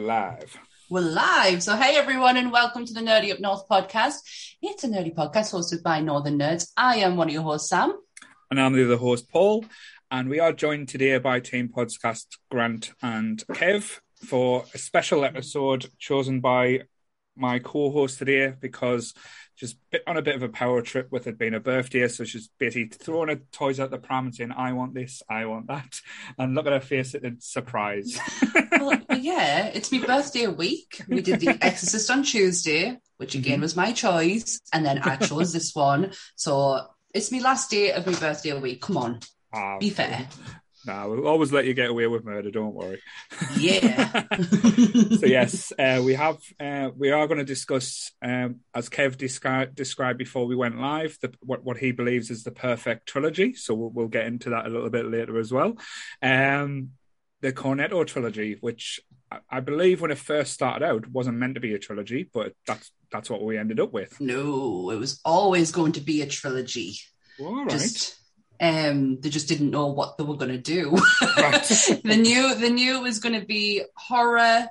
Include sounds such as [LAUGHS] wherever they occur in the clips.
Are we live? We're live. We're live. So, hey everyone, and welcome to the Nerdy Up North podcast. It's a nerdy podcast hosted by Northern Nerds. I am one of your hosts, Sam. And I'm the other host, Paul. And we are joined today by Team Podcast Grant and Kev for a special episode chosen by my co-host today because she's on a bit of a power trip with it being a birthday. So she's basically throwing her toys out the pram and saying, I want this, I want that. [LAUGHS] And look at her face in surprise. [LAUGHS] well, yeah, it's my birthday week. We did The [LAUGHS] Exorcist on Tuesday, which again mm-hmm. was my choice. And then I chose this one. So it's my last day of my birthday week. Come on. Ah, be fair. No, we'll always let you get away with murder. Don't worry. Yeah. [LAUGHS] so yes, uh, we have. Uh, we are going to discuss, um, as Kev descri- described before we went live, the, what what he believes is the perfect trilogy. So we'll, we'll get into that a little bit later as well. Um, the Cornetto trilogy, which I, I believe when it first started out wasn't meant to be a trilogy, but that's that's what we ended up with. No, it was always going to be a trilogy. All right. Just um, they just didn't know what they were going to do. Right. [LAUGHS] they knew they knew it was going to be horror,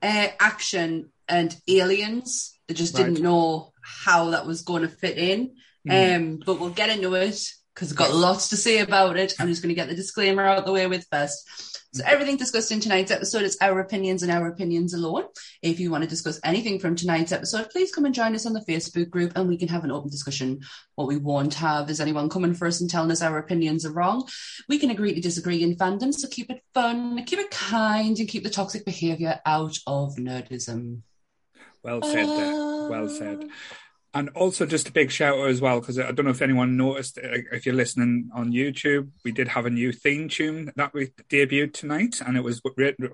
uh, action, and aliens. They just didn't know how that was going to fit in. Mm. Um, but we'll get into it because I've got lots to say about it. I'm just going to get the disclaimer out the way with first. So mm-hmm. everything discussed in tonight's episode is our opinions and our opinions alone. If you want to discuss anything from tonight's episode, please come and join us on the Facebook group and we can have an open discussion. What we won't have is anyone coming for us and telling us our opinions are wrong. We can agree to disagree in fandom, so keep it fun, keep it kind, and keep the toxic behaviour out of nerdism. Well said there. Well said. Ah. And also, just a big shout out as well, because I don't know if anyone noticed, uh, if you're listening on YouTube, we did have a new theme tune that we debuted tonight, and it was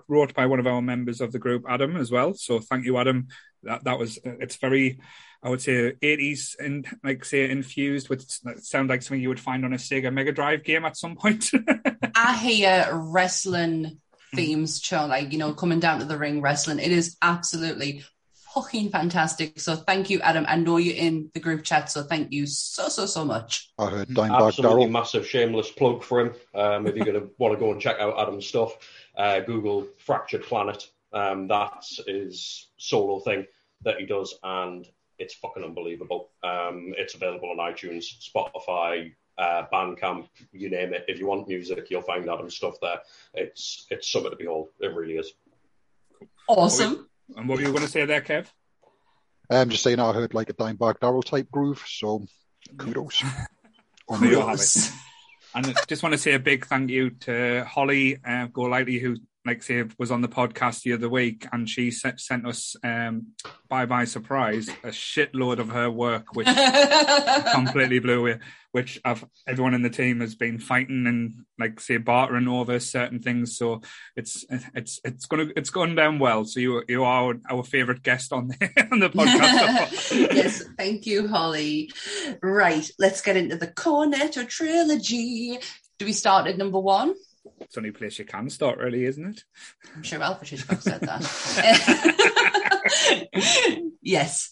wrote by one of our members of the group, Adam, as well. So thank you, Adam. That that was uh, it's very, I would say, 80s and like say infused with sound like something you would find on a Sega Mega Drive game at some point. [LAUGHS] I hear wrestling themes, like you know, coming down to the ring wrestling. It is absolutely fucking fantastic. So thank you, Adam. I know you're in the group chat, so thank you so so so much. I heard Dimebag Absolutely massive shameless plug for him. Um, if you're gonna [LAUGHS] want to go and check out Adam's stuff, uh, Google Fractured Planet. Um, that is solo thing that he does, and it's fucking unbelievable. Um, it's available on iTunes, Spotify, uh, Bandcamp, you name it. If you want music, you'll find Adam's stuff there. It's it's something to behold. It really is. Awesome. And what were you going to say there, Kev? I'm just saying I heard like a Dimebag Darrell type groove, so kudos. [LAUGHS] kudos. And I just want to say a big thank you to Holly uh, Golightly, who, like say, was on the podcast the other week, and she sent, sent us um, by by surprise a shitload of her work, which [LAUGHS] completely blew away which I've, everyone in the team has been fighting and like say bartering over certain things. So it's it's it's gonna it's going down well. So you you are our favorite guest on the [LAUGHS] on the podcast. [LAUGHS] yes, thank you, Holly. Right, let's get into the Cornetto trilogy. Do we start at number one? It's the only place you can start, really, isn't it? I'm sure Alfred Hitchcock said that. [LAUGHS] yes.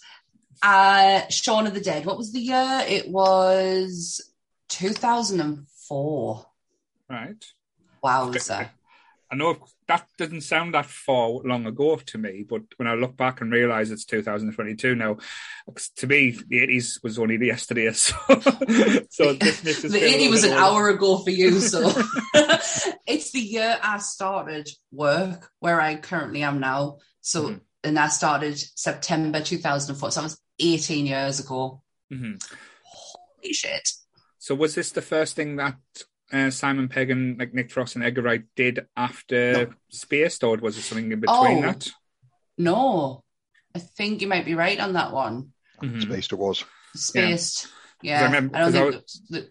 Uh, Shaun of the Dead. What was the year? It was 2004. Right. Wow. I know that doesn't sound that far long ago to me, but when I look back and realise it's 2022 now, to me the 80s was only yesterday. [LAUGHS] So, so [LAUGHS] the 80 was an hour ago for you. So [LAUGHS] it's the year I started work where I currently am now. So mm. and I started September 2004. So I was 18 years ago. Mm-hmm. Holy shit. So was this the first thing that uh, Simon Pegg and like Nick Frost and Edgar Wright did after no. Spaced, or was there something in between oh, that? No, I think you might be right on that one. Mm-hmm. Spaced it was. Spaced, yeah. yeah. I remember, I don't think I was, the,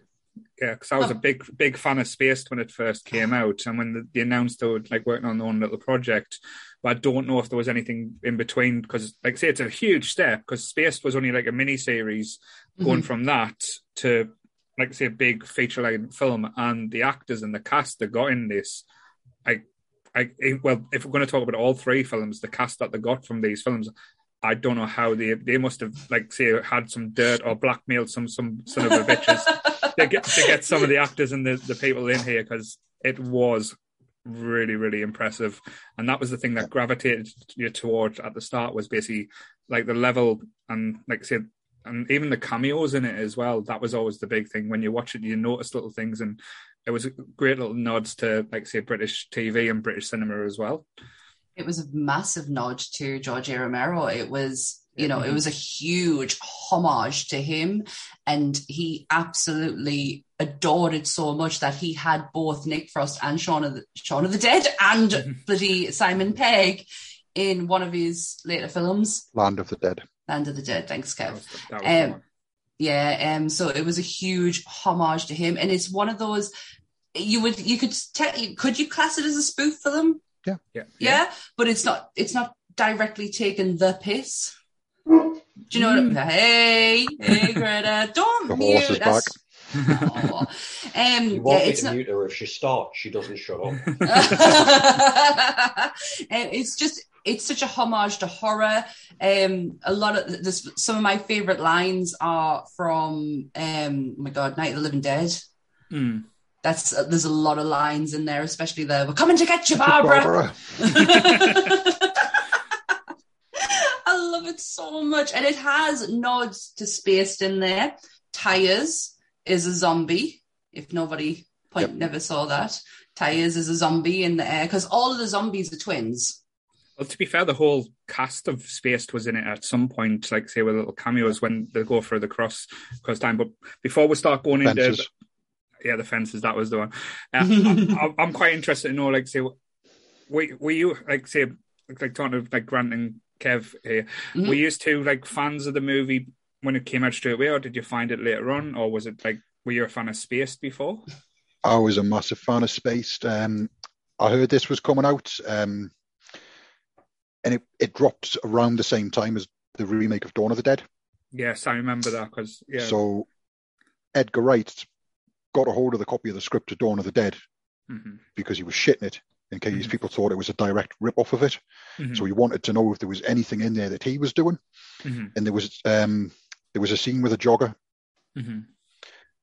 yeah, because I was oh. a big big fan of Spaced when it first came out, and when they announced they were like working on their own little project, but I don't know if there was anything in between because, like I say, it's a huge step because Spaced was only like a mini series going mm-hmm. from that to, like say, a big feature length film, and the actors and the cast that got in this, I, I, well, if we're going to talk about all three films, the cast that they got from these films, I don't know how they they must have like say had some dirt or blackmailed some some son of a bitches to get to get some of the actors and the, the people in here because it was really, really impressive. And that was the thing that gravitated you toward at the start was basically like the level and like said, and even the cameos in it as well. That was always the big thing. When you watch it, you notice little things, and it was great little nods to like say British TV and British cinema as well. It was a massive nod to George A. Romero. It was you know, mm-hmm. it was a huge homage to him, and he absolutely adored it so much that he had both Nick Frost and Shaun of the, Shaun of the Dead and mm-hmm. bloody Simon Pegg in one of his later films, Land of the Dead. Land of the Dead. Thanks, Kev. That was, that was um, yeah, um, so it was a huge homage to him, and it's one of those you would you could te- could you class it as a spoof film? Yeah, yeah, yeah, yeah. But it's not it's not directly taking the piss. Do you know mm. what? I, hey, hey, Greta, don't the mute. Horse is back. oh. um, you want yeah, me to not... mute her if she starts. She doesn't shut up. [LAUGHS] it's just it's such a homage to horror. Um, a lot of this, some of my favorite lines are from um, oh my God, Night of the Living Dead. Mm. That's uh, there's a lot of lines in there, especially the "We're coming to get you, Barbara." [LAUGHS] Barbara. [LAUGHS] I love it so much, and it has nods to Spaced in there. Tyres is a zombie. If nobody point yep. never saw that, Tyres is a zombie in the air because all of the zombies are twins. Well, to be fair, the whole cast of Spaced was in it at some point, like say with little cameos when they go for the cross cross time. But before we start going fences. into yeah, the fences, that was the one. Uh, [LAUGHS] I, am quite interested to know, like, say, were, were you like say like talking to like Grant and Kev here? Mm-hmm. Were you two like fans of the movie when it came out straight away, or did you find it later on, or was it like were you a fan of Spaced before? I was a massive fan of Spaced. Um, I heard this was coming out. Um, and it, it dropped around the same time as the remake of Dawn of the Dead. Yes, I remember that because yeah. So Edgar Wright got a hold of the copy of the script of Dawn of the Dead mm-hmm. because he was shitting it in case mm-hmm. people thought it was a direct rip off of it. Mm-hmm. So he wanted to know if there was anything in there that he was doing. Mm-hmm. And there was um, there was a scene with a jogger.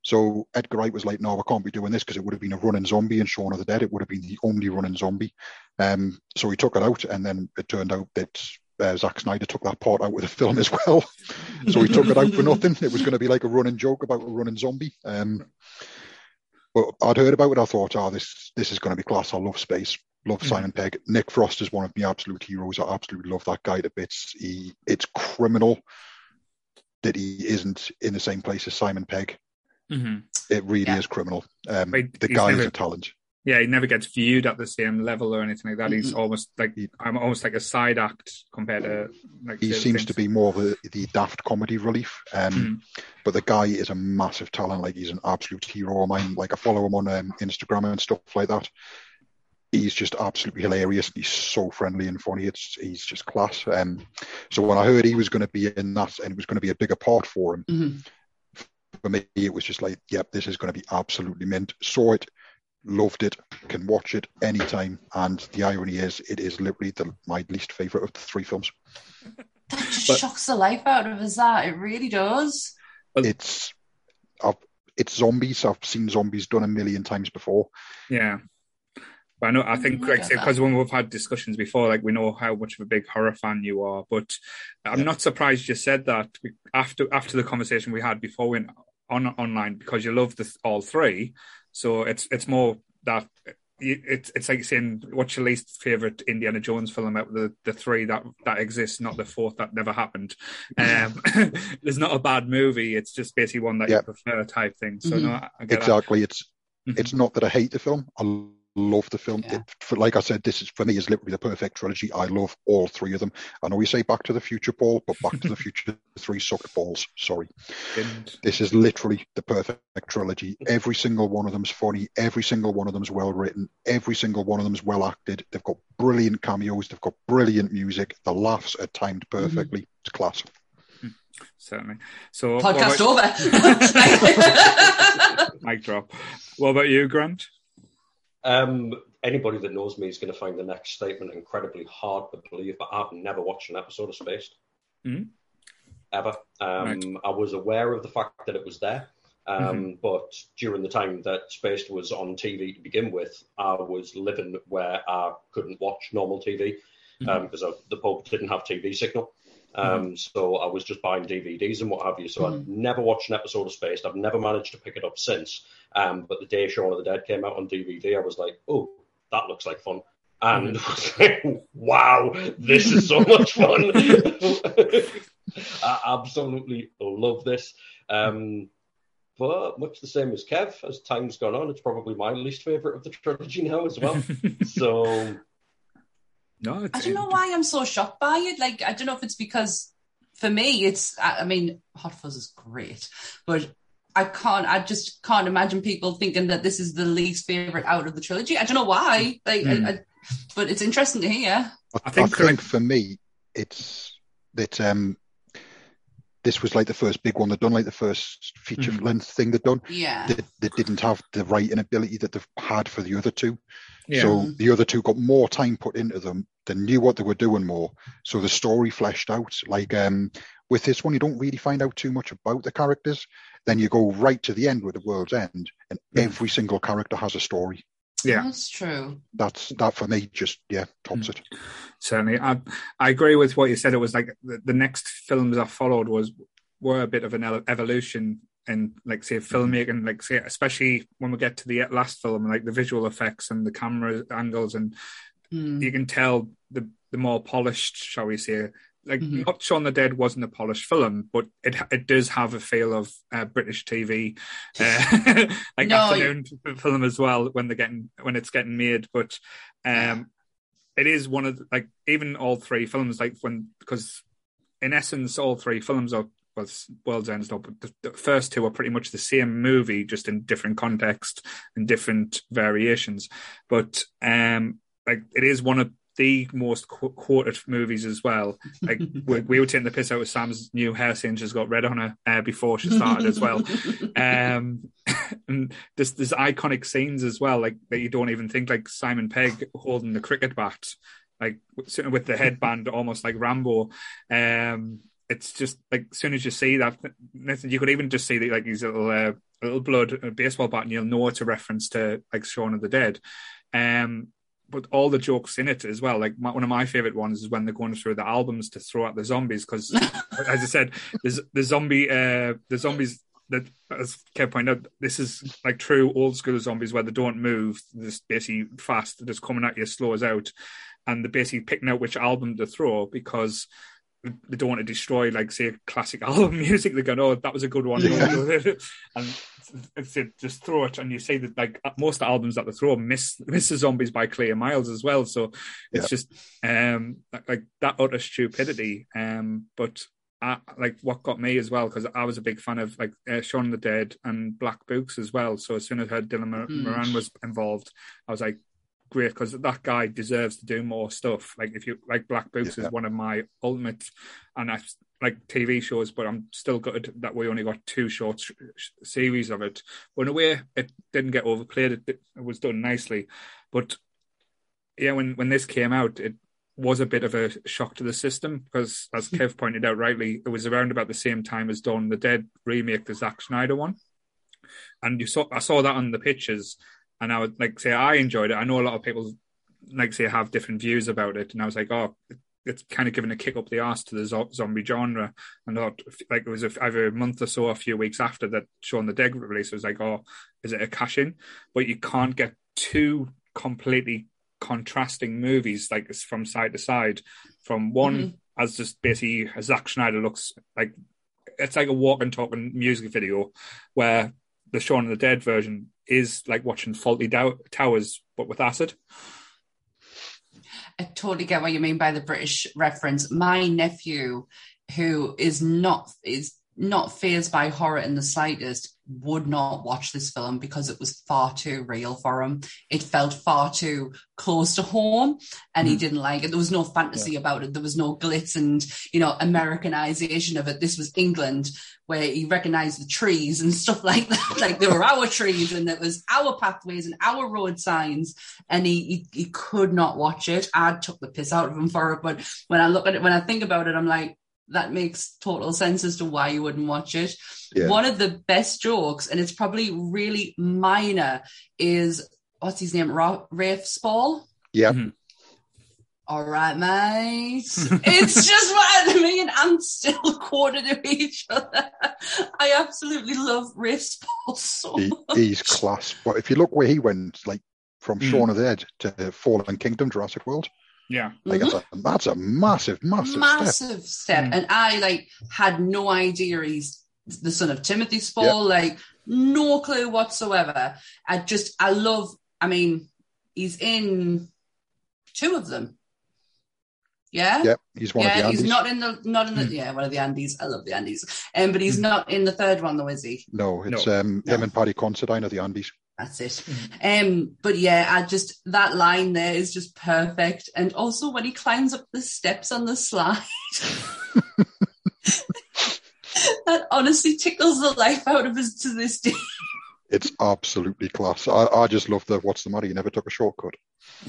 Mm-hmm. So Edgar Wright was like, no, I can't be doing this because it would have been a running zombie in Shaun of the Dead. It would have been the only running zombie. Um, so he took it out, and then it turned out that uh, Zack Snyder took that part out of the film as well. [LAUGHS] so he took it out for nothing. It was going to be like a running joke about a running zombie. Um, but I'd heard about it. I thought, oh, this this is going to be class. I love Spaced. Love mm. Simon Pegg. Nick Frost is one of my absolute heroes. I absolutely love that guy to bits. He, it's criminal that he isn't in the same place as Simon Pegg. Mm-hmm. It really yeah. is criminal. Um, the guy never, is a talent. Yeah, he never gets viewed at the same level or anything like that. He's mm-hmm. almost like I'm almost like a side act compared to like. He seems things. to be more of a, the daft comedy relief. Um, mm-hmm. But the guy is a massive talent. Like he's an absolute hero of mine. Like I follow him on um, Instagram and stuff like that. He's just absolutely hilarious. He's so friendly and funny. It's he's just class. Um, so when I heard he was going to be in that and it was going to be a bigger part for him, mm-hmm for me, it was just like, yep, this is going to be absolutely mint. Saw it, loved it, can watch it anytime. And the irony is, it is literally the, my least favorite of the three films. [LAUGHS] That just but, shocks the life out of us. That it really does. It's, I've, it's zombies. I've seen zombies done a million times before. Yeah. But I know, I mm, think, like, because when we've had discussions before, like, we know how much of a big horror fan you are. But I'm yeah. not surprised you said that after after the conversation we had before we on online because you love the, all three. So it's it's more that it's it's like saying what's your least favorite Indiana Jones film out the the three that that exists, not the fourth that never happened. Um, [LAUGHS] there's not a bad movie. It's just basically one that yep. you prefer type thing. So mm-hmm. no, exactly. That. It's mm-hmm. it's not that I hate the film. I love the film. Yeah. It, for, like I said, this is for me is literally the perfect trilogy. I love all three of them. I know you say Back to the Future, Paul, but Back to the [LAUGHS] Future three sucked balls. Sorry. And... This is literally the perfect trilogy. [LAUGHS] Every single one of them's funny. Every single one of them's well written. Every single one of them's well acted. They've got brilliant cameos. They've got brilliant music. The laughs are timed mm-hmm. perfectly. Mm-hmm. It's class. Hmm. Certainly. So podcast about... over. [LAUGHS] Mic drop. What about you, Grant? Um, anybody that knows me is going to find the next statement incredibly hard to believe, but I've never watched an episode of Spaced. Mm-hmm. Ever. Um, right. I was aware of the fact that it was there. Um, mm-hmm. But during the time that Spaced was on TV to begin with, I was living where I couldn't watch normal TV because mm-hmm. um, the pub didn't have TV signal. Um, mm-hmm. So I was just buying DVDs and what have you. So mm-hmm. I've never watched an episode of Spaced. I've never managed to pick it up since. Um, but the day Shaun of the Dead came out on DVD, I was like, oh, that looks like fun. And mm-hmm. [LAUGHS] wow, this is so much fun. [LAUGHS] I absolutely love this. Um, but much the same as Kev, as time's gone on, it's probably my least favourite of the trilogy now as well. [LAUGHS] so no, I don't know why I'm so shocked by it. Like, I don't know if it's because for me, it's, I mean, Hot Fuzz is great, but I can't, I just can't imagine people thinking that this is the least favorite out of the trilogy. I don't know why, like, mm. I, I, but it's interesting to hear. I think, I think for me, it's that um, this was like the first big one they'd done, like the first feature mm. length thing they'd done. Yeah. They, they, didn't have the writing ability that they've had for the other two. Yeah. So the other two got more time put into them. They knew what they were doing more. So the story fleshed out. Like um, with this one, you don't really find out too much about the characters. Then you go right to the end with the world's end, and mm. every single character has a story. Yeah, that's true. That's that for me. Just yeah, tops mm. it. Certainly, I I agree with what you said. It was like the, the next films I followed was were a bit of an evolution and like say mm-hmm. filmmaking, like say especially when we get to the last film, like the visual effects and the camera angles, and mm. you can tell the the more polished, shall we say, like mm-hmm. not Shaun the Dead wasn't a polished film, but it it does have a feel of uh, British TV, [LAUGHS] uh, [LAUGHS] like no, afternoon film as well when they're getting when it's getting made. But um, it is one of the, like even all three films like when because in essence all three films are well, World's End stuff, but the, the, first two are pretty much the same movie, just in different context and different variations. But um, like it is one of the most qu- quoted movies as well. Like [LAUGHS] we, we, were taking the piss out of Sam's new hair since she's got red on her uh, before she started as well. [LAUGHS] Um, [LAUGHS] and there's there's iconic scenes as well, like that you don't even think like Simon Pegg holding the cricket bat, like sitting with the headband, almost like Rambo. Um, it's just like as soon as you see that, you could even just see that like these little uh, little blood baseball bat, and you'll know it's a reference to like Shaun of the Dead. Um, but all the jokes in it as well. Like my, one of my favorite ones is when they're going through the albums to throw out the zombies because, [LAUGHS] as I said, the, the zombie, uh, the zombies that, as Kev pointed out, this is like true old school zombies where they don't move, just basically fast, they're just coming at you, slows out, and they're basically picking out which album to throw because they don't want to destroy like say classic [LAUGHS] album music. They're going, oh, that was a good one, yeah. [LAUGHS] and they just throw it. And you say that like most albums that they throw miss miss the zombies by Clay Miles as well. So it's yeah. just um like that utter stupidity. Um, but I, like what got me as well because I was a big fan of like uh, Shaun the Dead and Black Books as well. So as soon as I heard Dylan mm. Moran was involved, I was like, great because that guy deserves to do more stuff. Like if you like Black Books yeah. is one of my ultimate, and I like TV shows, but I'm still good that we only got two short sh- series of it. But in a way, it didn't get overplayed. It, it was done nicely, but yeah, when when this came out, it was a bit of a shock to the system because, as [LAUGHS] Kev pointed out rightly, it was around about the same time as Dawn the Dead remake, the Zack Snyder one. And you saw, I saw that on the pictures, and I would like say I enjoyed it. I know a lot of people like say have different views about it, and I was like, oh, it's kind of given a kick up the arse to the zo- zombie genre. And thought like it was a, either a month or so, a few weeks after that Shaun the Dead release, it was like, oh, is it a cash in? But you can't get two completely contrasting movies like from side to side. From one mm-hmm. as just basically Zack Snyder looks like it's like a walk and talking music video where the Shaun of the Dead version is like watching Fawlty Towers, but with acid. I totally get what you mean by the British reference. My nephew, who is not is not phased by horror in the slightest, would not watch this film because it was far too real for him. It felt far too close to home and mm. he didn't like it. There was no fantasy yeah. about it. There was no glitz and, you know, Americanization of it. This was England where he recognized the trees and [LAUGHS] stuff like that. [LAUGHS] like there were our trees and it was our pathways and our road signs. And he, he, he could not watch it. I took the piss out of him for it. But when I look at it, when I think about it, I'm like, that makes total sense as to why you wouldn't watch it. Yeah. One of the best jokes, and it's probably really minor, is what's his name? Ra- Rafe Spall. Yeah. Mhm. All right, mate. it's [LAUGHS] just what me and Ant still [LAUGHS] quoted to each other. I absolutely love Rafe Spall so He, much. he's class. But if you look where he went, like from Mm. Shaun of the Dead to Fallen Kingdom, Jurassic World, Yeah. like Mhm. that's, a, that's a massive, massive, step. massive step. Mm. And I like had no idea he's the son of Timothy Spall, like no clue whatsoever. I just I love I mean, he's in two of them. Yeah? Yep, he's one of the yeah, Andys. he's not in the not in the Mm. yeah, one of the Andys. I love the Andys. Um, but he's Mm. not in the third one though, is he? No, it's No. um No. him and Paddy Considine of the Andys. That's it. Um, but yeah, I just that line there is just perfect. And also when he climbs up the steps on the slide. [LAUGHS] that honestly tickles the life out of us to this day. It's absolutely class. I, I just love the what's the matter? You never took a shortcut.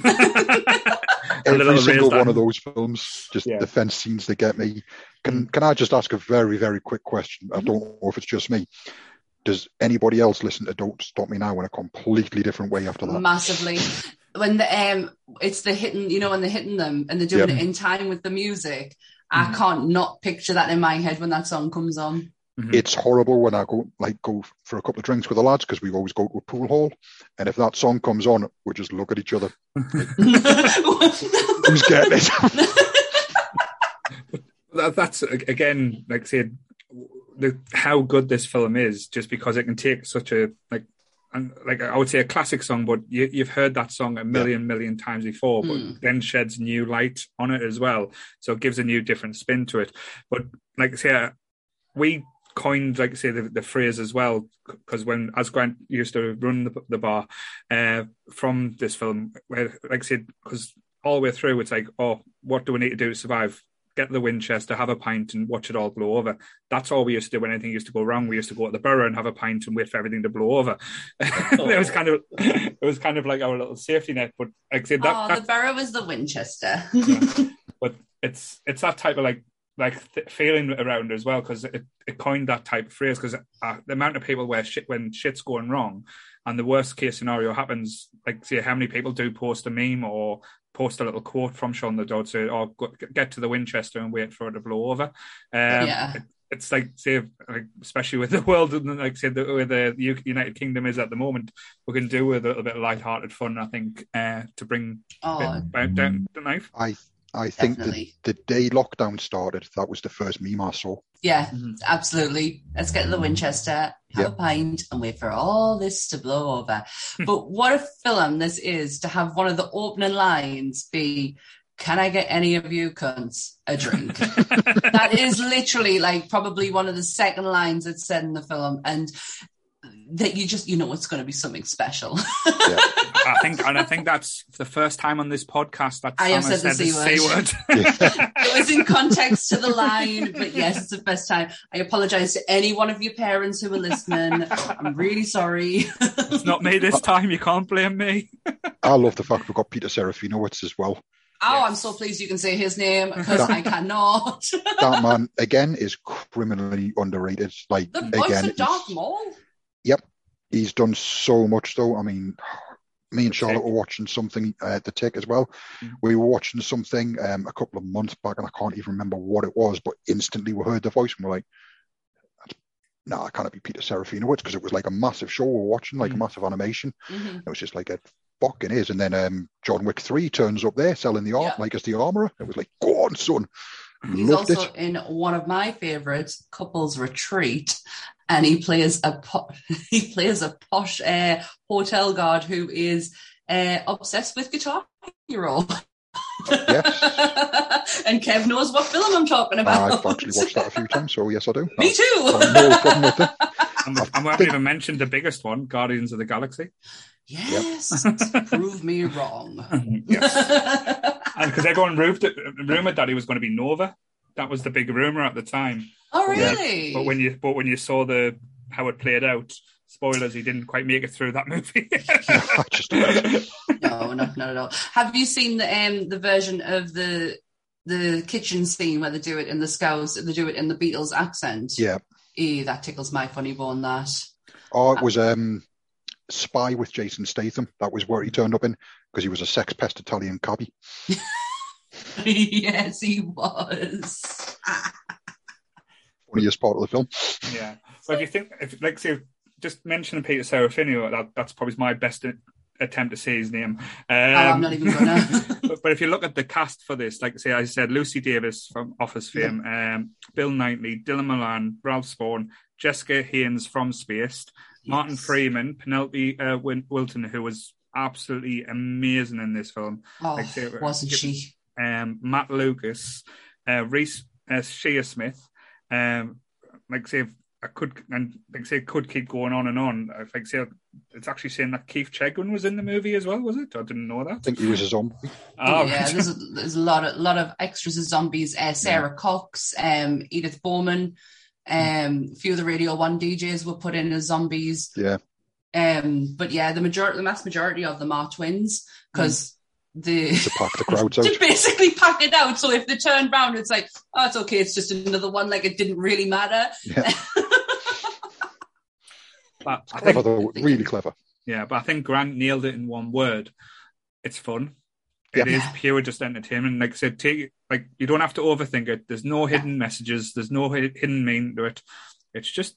And [LAUGHS] the Every little single one of those films, just Yeah. the fence scenes they get me. Can can I just ask a very very quick question? I Mm-hmm. don't know if it's just me. Does anybody else listen to Don't Stop Me Now in a completely different way after that? Massively. When the um it's the hitting, you know, when they're hitting them and they're doing Yep. it in time with the music. I Mhm. can't not picture that in my head when that song comes on. It's horrible when I go like go for a couple of drinks with the lads because we always go to a pool hall, and if that song comes on, we just look at each other. [LAUGHS] Who's getting it? [LAUGHS] that, that's again, like I said, the, how good this film is, just because it can take such a like, and like I would say a classic song, but you, you've heard that song a million, million times before, but Mm. then sheds new light on it as well, so it gives a new different spin to it. But like I say, we coined, like I say, the, the phrase as well, because when as Grant used to run the, the bar uh, from this film, where like I said, because all the way through, it's like, oh, what do we need to do to survive? Get the Winchester, have a pint, and watch it all blow over. That's all we used to do when anything used to go wrong. We used to go to the Barrow and have a pint and wait for everything to blow over. [LAUGHS] it was kind of, it was kind of like our little safety net. But like I said, that, oh, the Barrow was the Winchester. [LAUGHS] but it's it's that type of like like th- feeling around as well because it, it coined that type of phrase because uh, the amount of people where shit when shit's going wrong and the worst case scenario happens like say how many people do post a meme or post a little quote from Shaun the Dead say oh go, get to the Winchester and wait for it to blow over. Um, Yeah. it's like say like, especially with the [LAUGHS] world and like say the, where the U- United Kingdom is at the moment we can do with a little bit of light-hearted fun I think uh, to bring oh, it back down the knife I I think the, the day lockdown started, that was the first meme I saw. Yeah, Mhm. absolutely. Let's get to the Winchester, have Yep. a pint, and wait for all this to blow over. but what a film this is to have one of the opening lines be, Can I get any of you cunts a drink? [LAUGHS] that is literally like probably one of the second lines that's said in the film. And that you just, you know, it's going to be something special. [LAUGHS] yeah. I think, and I think that's the first time on this podcast that I have Sam said the said the C C word. word. [LAUGHS] it was in context to the line, but yes, it's the first time. I apologize to any one of your parents who are listening. I'm really sorry. [LAUGHS] it's not me this time. You can't blame me. I love the fact we've got Peter Serafinowicz as well. Oh, Yes. I'm so pleased you can say his name because I cannot. That man again is criminally underrated. Like the voice again, of Dark he's, Maul. he's done so much though. I mean, me and Charlotte were watching something uh, at the tick as well. Mhm. We were watching something um, a couple of months back, and I can't even remember what it was, but instantly we heard the voice and we're like, "No, nah, it can't be Peter Serafinowicz," because it was like a massive show we we're watching, like Mhm. a massive animation. Mhm. It was just like a fucking is. And then um, John Wick Three turns up there selling the art, Yeah. like as the armorer. It was like, "Go on, son." He's Loved also it. in one of my favorites, Couples Retreat, and he plays a po- [LAUGHS] he plays a posh uh, hotel guard who is uh, obsessed with Guitar Hero. [LAUGHS] Yes. [LAUGHS] and Kev knows what film I'm talking about. I've actually watched that a few times, so yes, I do. Me too. I've no problem with it. And, we- and we haven't even mentioned the biggest one, Guardians of the Galaxy. Yes, [LAUGHS] prove me wrong. [LAUGHS] yes. And because everyone rumored, rumored that he was going to be Nova. That was the big rumor at the time. oh, really? But when you but when you saw the how it played out, spoilers, he didn't quite make it through that movie. [LAUGHS] I just no, not, not at all. Have you seen the um, the version of the the kitchen scene where they do it in the Scouse, they do it in the Beatles accent. Yeah. Eh, that tickles my funny bone. That. Oh, it was um, Spy with Jason Statham. That was where he turned up in because he was a sex pest Italian cabbie. [LAUGHS] yes, he was. [LAUGHS] Funniest part of the film. Yeah. So if you think, if like, say, just mentioning Peter Serafinio, that, that's probably my best attempt to say his name. Um, oh, I'm not even gonna. [LAUGHS] but, but, if you look at the cast for this, like say I said, Lucy Davis from Office fame, yeah. um, Bill Nighy, Dylan Moran, Rafe Spall, Jessica Hynes from Spaced, yes. Martin Freeman, Penelope uh, Wilton, who was absolutely amazing in this film. Oh, like, say, wasn't she? Um, Matt Lucas, uh, Reece uh, Shearsmith, um, like say I could and like say could keep going on and on. I think say it's actually saying that Keith Chegwin was in the movie as well, was it? I didn't know that. I think he was a zombie. Oh, yeah, there's a, there's a lot of lot of extras of zombies. Uh, Sarah yeah. Cox, um, Edith Bowman, um, a few of the Radio One DJs were put in as zombies. Yeah. Um, but yeah, the majority, the mass majority of them are twins because. Mm the to pack the crowds [LAUGHS] out. to basically pack it out. So if they turn round, it's like, oh, it's okay. It's just another one. Like it didn't really matter. Yeah. [LAUGHS] but clever think, though, really clever. Yeah, but I think Grant nailed it in one word. It's fun. It yeah. is pure just entertainment. Like I said, take like you don't have to overthink it. There's no hidden yeah. messages. There's no hidden meaning to it. It's just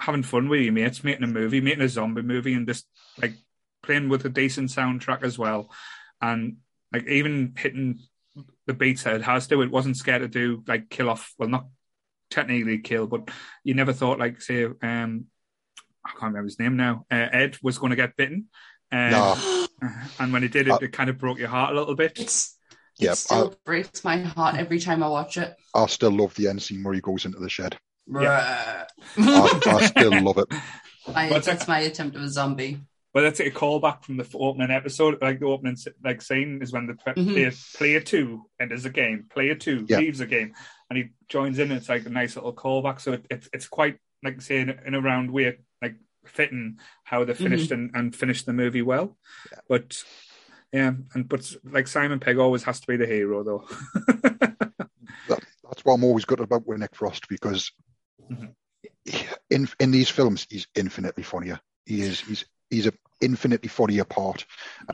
having fun with your mates, making a movie, making a zombie movie, and just like playing with a decent soundtrack as well and like even hitting the beats that it has to, it wasn't scared to do like kill off. Well, not technically kill, but you never thought like say um I can't remember his name now. Uh, Ed was going to get bitten. Uh, no. And when he did it, uh, it kind of broke your heart a little bit. It's, it yeah, still I, breaks my heart every time I watch it. I still love the end scene where he goes into the shed. Yeah. I, I, still love it. [LAUGHS] I, that's my attempt of a zombie. Well, that's a callback from the opening episode. Like the opening like scene is when the mm-hmm. player two enters the game, player two yeah. leaves the game, and he joins in. it's like a nice little callback. So it, it it's quite like saying in, in a round way, like fitting how they finished mm-hmm. and, and finished the movie well. Yeah. But yeah, and but like Simon Pegg always has to be the hero, though. [LAUGHS] that, that's what I'm always good about with Nick Frost because mm-hmm. in in these films he's infinitely funnier. He is. He's he's an infinitely funnier part,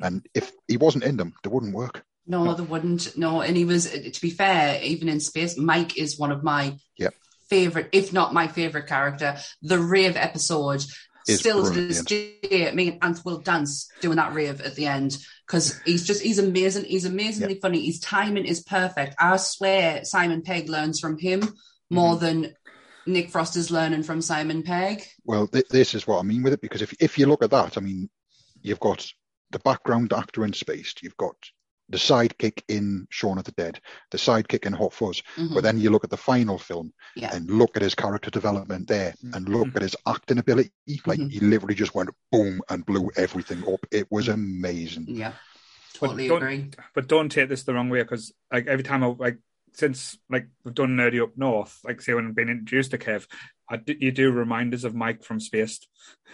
and if he wasn't in them, they wouldn't work. No, they wouldn't. No, and he was. To be fair, even in Spaced, Mike is one of my yep. favorite, if not my favorite character. The rave episode. Is still to this day, me and Ant will dance doing that rave at the end because he's just he's amazing. He's amazingly yep. funny. His timing is perfect. I swear Simon Pegg learns from him more mm-hmm. than Nick Frost is learning from Simon Pegg. Well, th- this is what I mean with it because if if you look at that, I mean, you've got the background actor in Spaced, you've got the sidekick in Shaun of the Dead, the sidekick in Hot Fuzz. Mm-hmm. But then you look at the final film yeah. and look at his character development there mm-hmm. and look at his acting ability. Like mm-hmm. he literally just went boom and blew everything up. It was amazing. Yeah. Totally but agree. But don't take this the wrong way because like every time I like since like we've done Nerdy Up North, like say when I've been introduced to Kev, do, you do reminders of Mike from Spaced.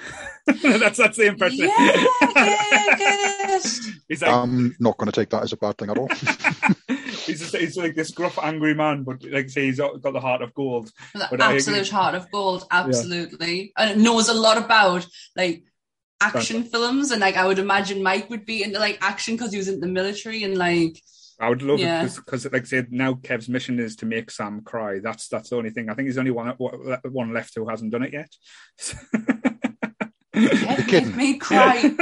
[LAUGHS] that's that's the impression. Yeah, [LAUGHS] he's like, I'm not going to take that as a bad thing at all. [LAUGHS] he's just, he's like this gruff, angry man, but like say he's got the heart of gold. The but uh, absolute heart of gold, absolutely, yeah. and knows a lot about like action films, and like I would imagine Mike would be into like action because he was in the military and like I would love yeah. it because, like I said, now Kev's mission is to make Sam cry. That's that's the only thing. I think he's the only one one left who hasn't done it yet. [LAUGHS] Kev made me cry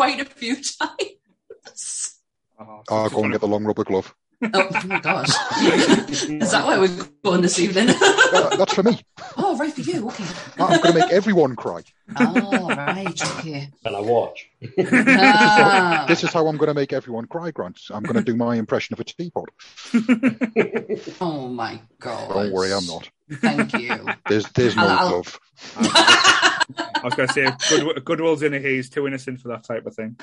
quite a few [LAUGHS] times. Oh, I'll go and get the long rubber glove. Oh, my gosh. [LAUGHS] Is that why we're going this evening? [LAUGHS] that's for me. Oh, right for you. Okay. I'm going to make everyone cry. Oh, right. Okay. And I watch. Ah. This is how I'm going to make everyone cry, Grant. I'm going to do my impression of a teapot. oh, my God. Don't worry, I'm not. Thank you. There's, there's no I'll, love. I was going to say, good, Goodwill's in it. He's too innocent for that type of thing.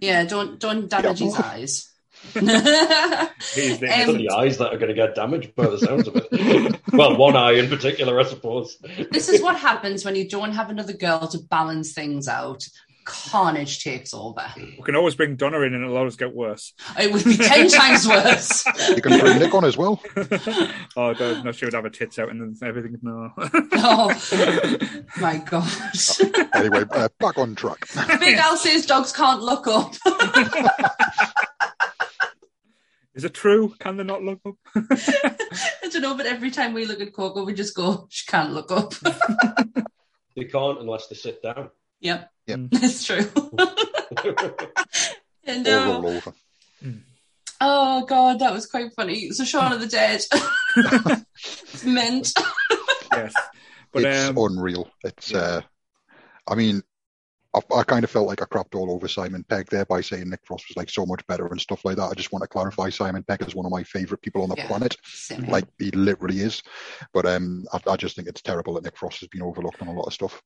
Yeah, don't don't damage yeah, his eyes. [LAUGHS] He's the, um, the eyes that are going to get damaged by the sounds of it. well, one eye in particular, I suppose. This is what happens when you don't have another girl to balance things out. Carnage takes over. We can always bring Donna in and it'll always get worse. It would be ten [LAUGHS] times worse. You can bring Nick on as well. [LAUGHS] oh, I'm not sure would have her tits out and everything. No. [LAUGHS] oh my god. anyway, uh, back on track. Big Al says dogs can't look up. Is it true? Can they not look up? I don't know, but every time we look at Coco, we just go, she can't look up. they can't unless they sit down. Yep. Yep. That's true. [LAUGHS] and, uh, All over. oh, God, that was quite funny. So, Shaun of the Dead. [LAUGHS] Mint. yes. But, it's um, unreal. It's, uh, I mean, I, I, kind of felt like I crapped all over Simon Pegg there by saying Nick Frost was like so much better and stuff like that. I just want to clarify Simon Pegg is one of my favorite people on the Yeah, planet. same Like he literally is. But um, I, I just think it's terrible that Nick Frost has been overlooked on a lot of stuff.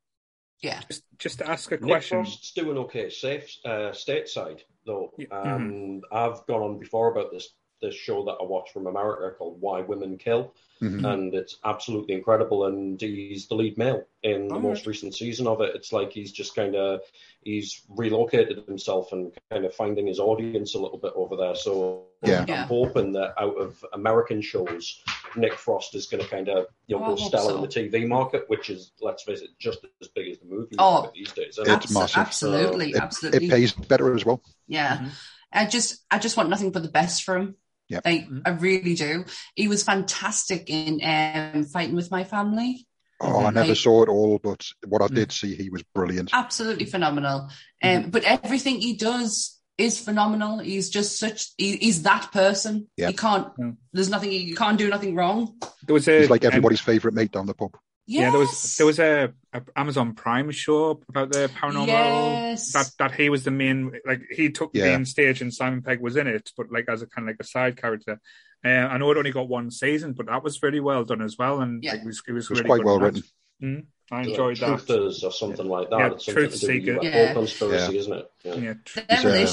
Yeah. just, just to ask a Nick question. Frost's doing okay safe uh, stateside though. Yeah, Um, I've gone on before about this this show that I watch from America called Why Women Kill, Mhm. and it's absolutely incredible. And he's the lead male in the Oh, most recent season of it. It's like he's just kind of he's relocated himself and kind of finding his audience a little bit over there. So Yeah. Yeah. I'm hoping that out of American shows, Nick Frost is going to kind of you know Oh, go hope stellar so. in the TV market, which is let's face it, just as big as the movie Oh, market these days. isn't it? Massive. Absolutely, It, absolutely. it pays better as well. Yeah. Mhm. I just I just want nothing but the best for him. Yep. Like Mhm. I really do. He was fantastic in um fighting with my family. Oh, I never Like- saw it all, but what I Mm. did see, he was brilliant. Absolutely phenomenal. Um but everything he does is phenomenal. He's just such he, he's that person. Yeah. He can't Yeah. there's nothing you can't do nothing wrong. There was a He's like um, everybody's favourite mate down the pub. Yes. Yeah, there was there was a, a Amazon Prime show about the paranormal Yes. that that he was the main like he took the main stage and Simon Pegg was in it, but like as a kind of like a side character. Uh, I know it only got one season, but that was really well done as well, and Yeah. like, it was it was, It was really quite well written. Mm, I enjoyed that. Truthers or something like that. Yeah, it's Truth to do with Seeker. UFO Yeah. conspiracy, isn't it? Yeah. Yeah, Their uh,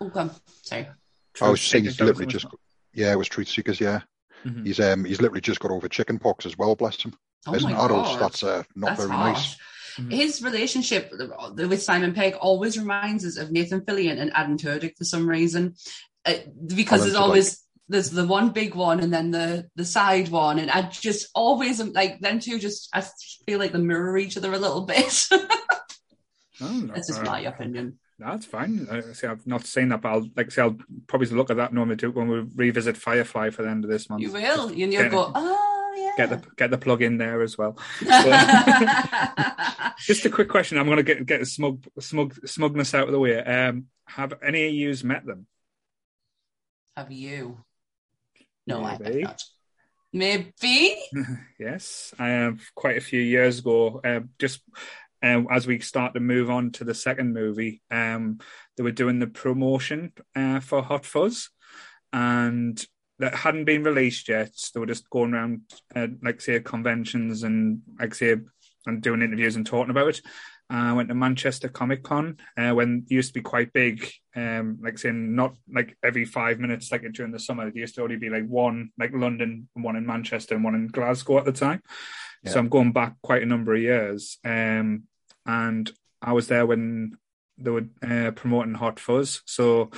oh, come. Sorry. I was Truth saying he's literally just, on. yeah, it was Truth Seekers, yeah. Mhm. He's um he's literally just got over chicken pox as well, bless him. Oh As an my adult, God. that's uh, not That's very harsh. nice. Mhm. His relationship with Simon Pegg always reminds us of Nathan Fillion and Adam Tudyk for some reason, uh, because Alan there's Tudyk. always there's the one big one and then the the side one, and I just always like them two. Just I feel like they mirror each other a little bit. [LAUGHS] Oh, no, That's just my opinion. That's fine. I see, I've not seen that, but I'll like say I'll probably look at that normally too when we revisit Firefly for the end of this month. You will, and you'll Get- go, oh yeah. Get the get the plug in there as well. [LAUGHS] Just a quick question. I'm going to get get the smug smug smugness out of the way. Um, have any of yous met them? have you? No, I have Maybe. not. Maybe. [LAUGHS] yes, um, quite a few years ago. Um, just um, as we start to move on to the second movie, um, they were doing the promotion uh, for Hot Fuzz, and that hadn't been released yet. They were just going around, uh, like say, conventions and like say, and doing interviews and talking about it. Uh, I went to Manchester Comic Con uh, when it used to be quite big, um, like saying not like every five minutes, like during the summer. There used to only be like one, like London, one in Manchester, and one in Glasgow at the time. So I'm going back quite a number of years. Um, and I was there when they were uh, promoting Hot Fuzz. So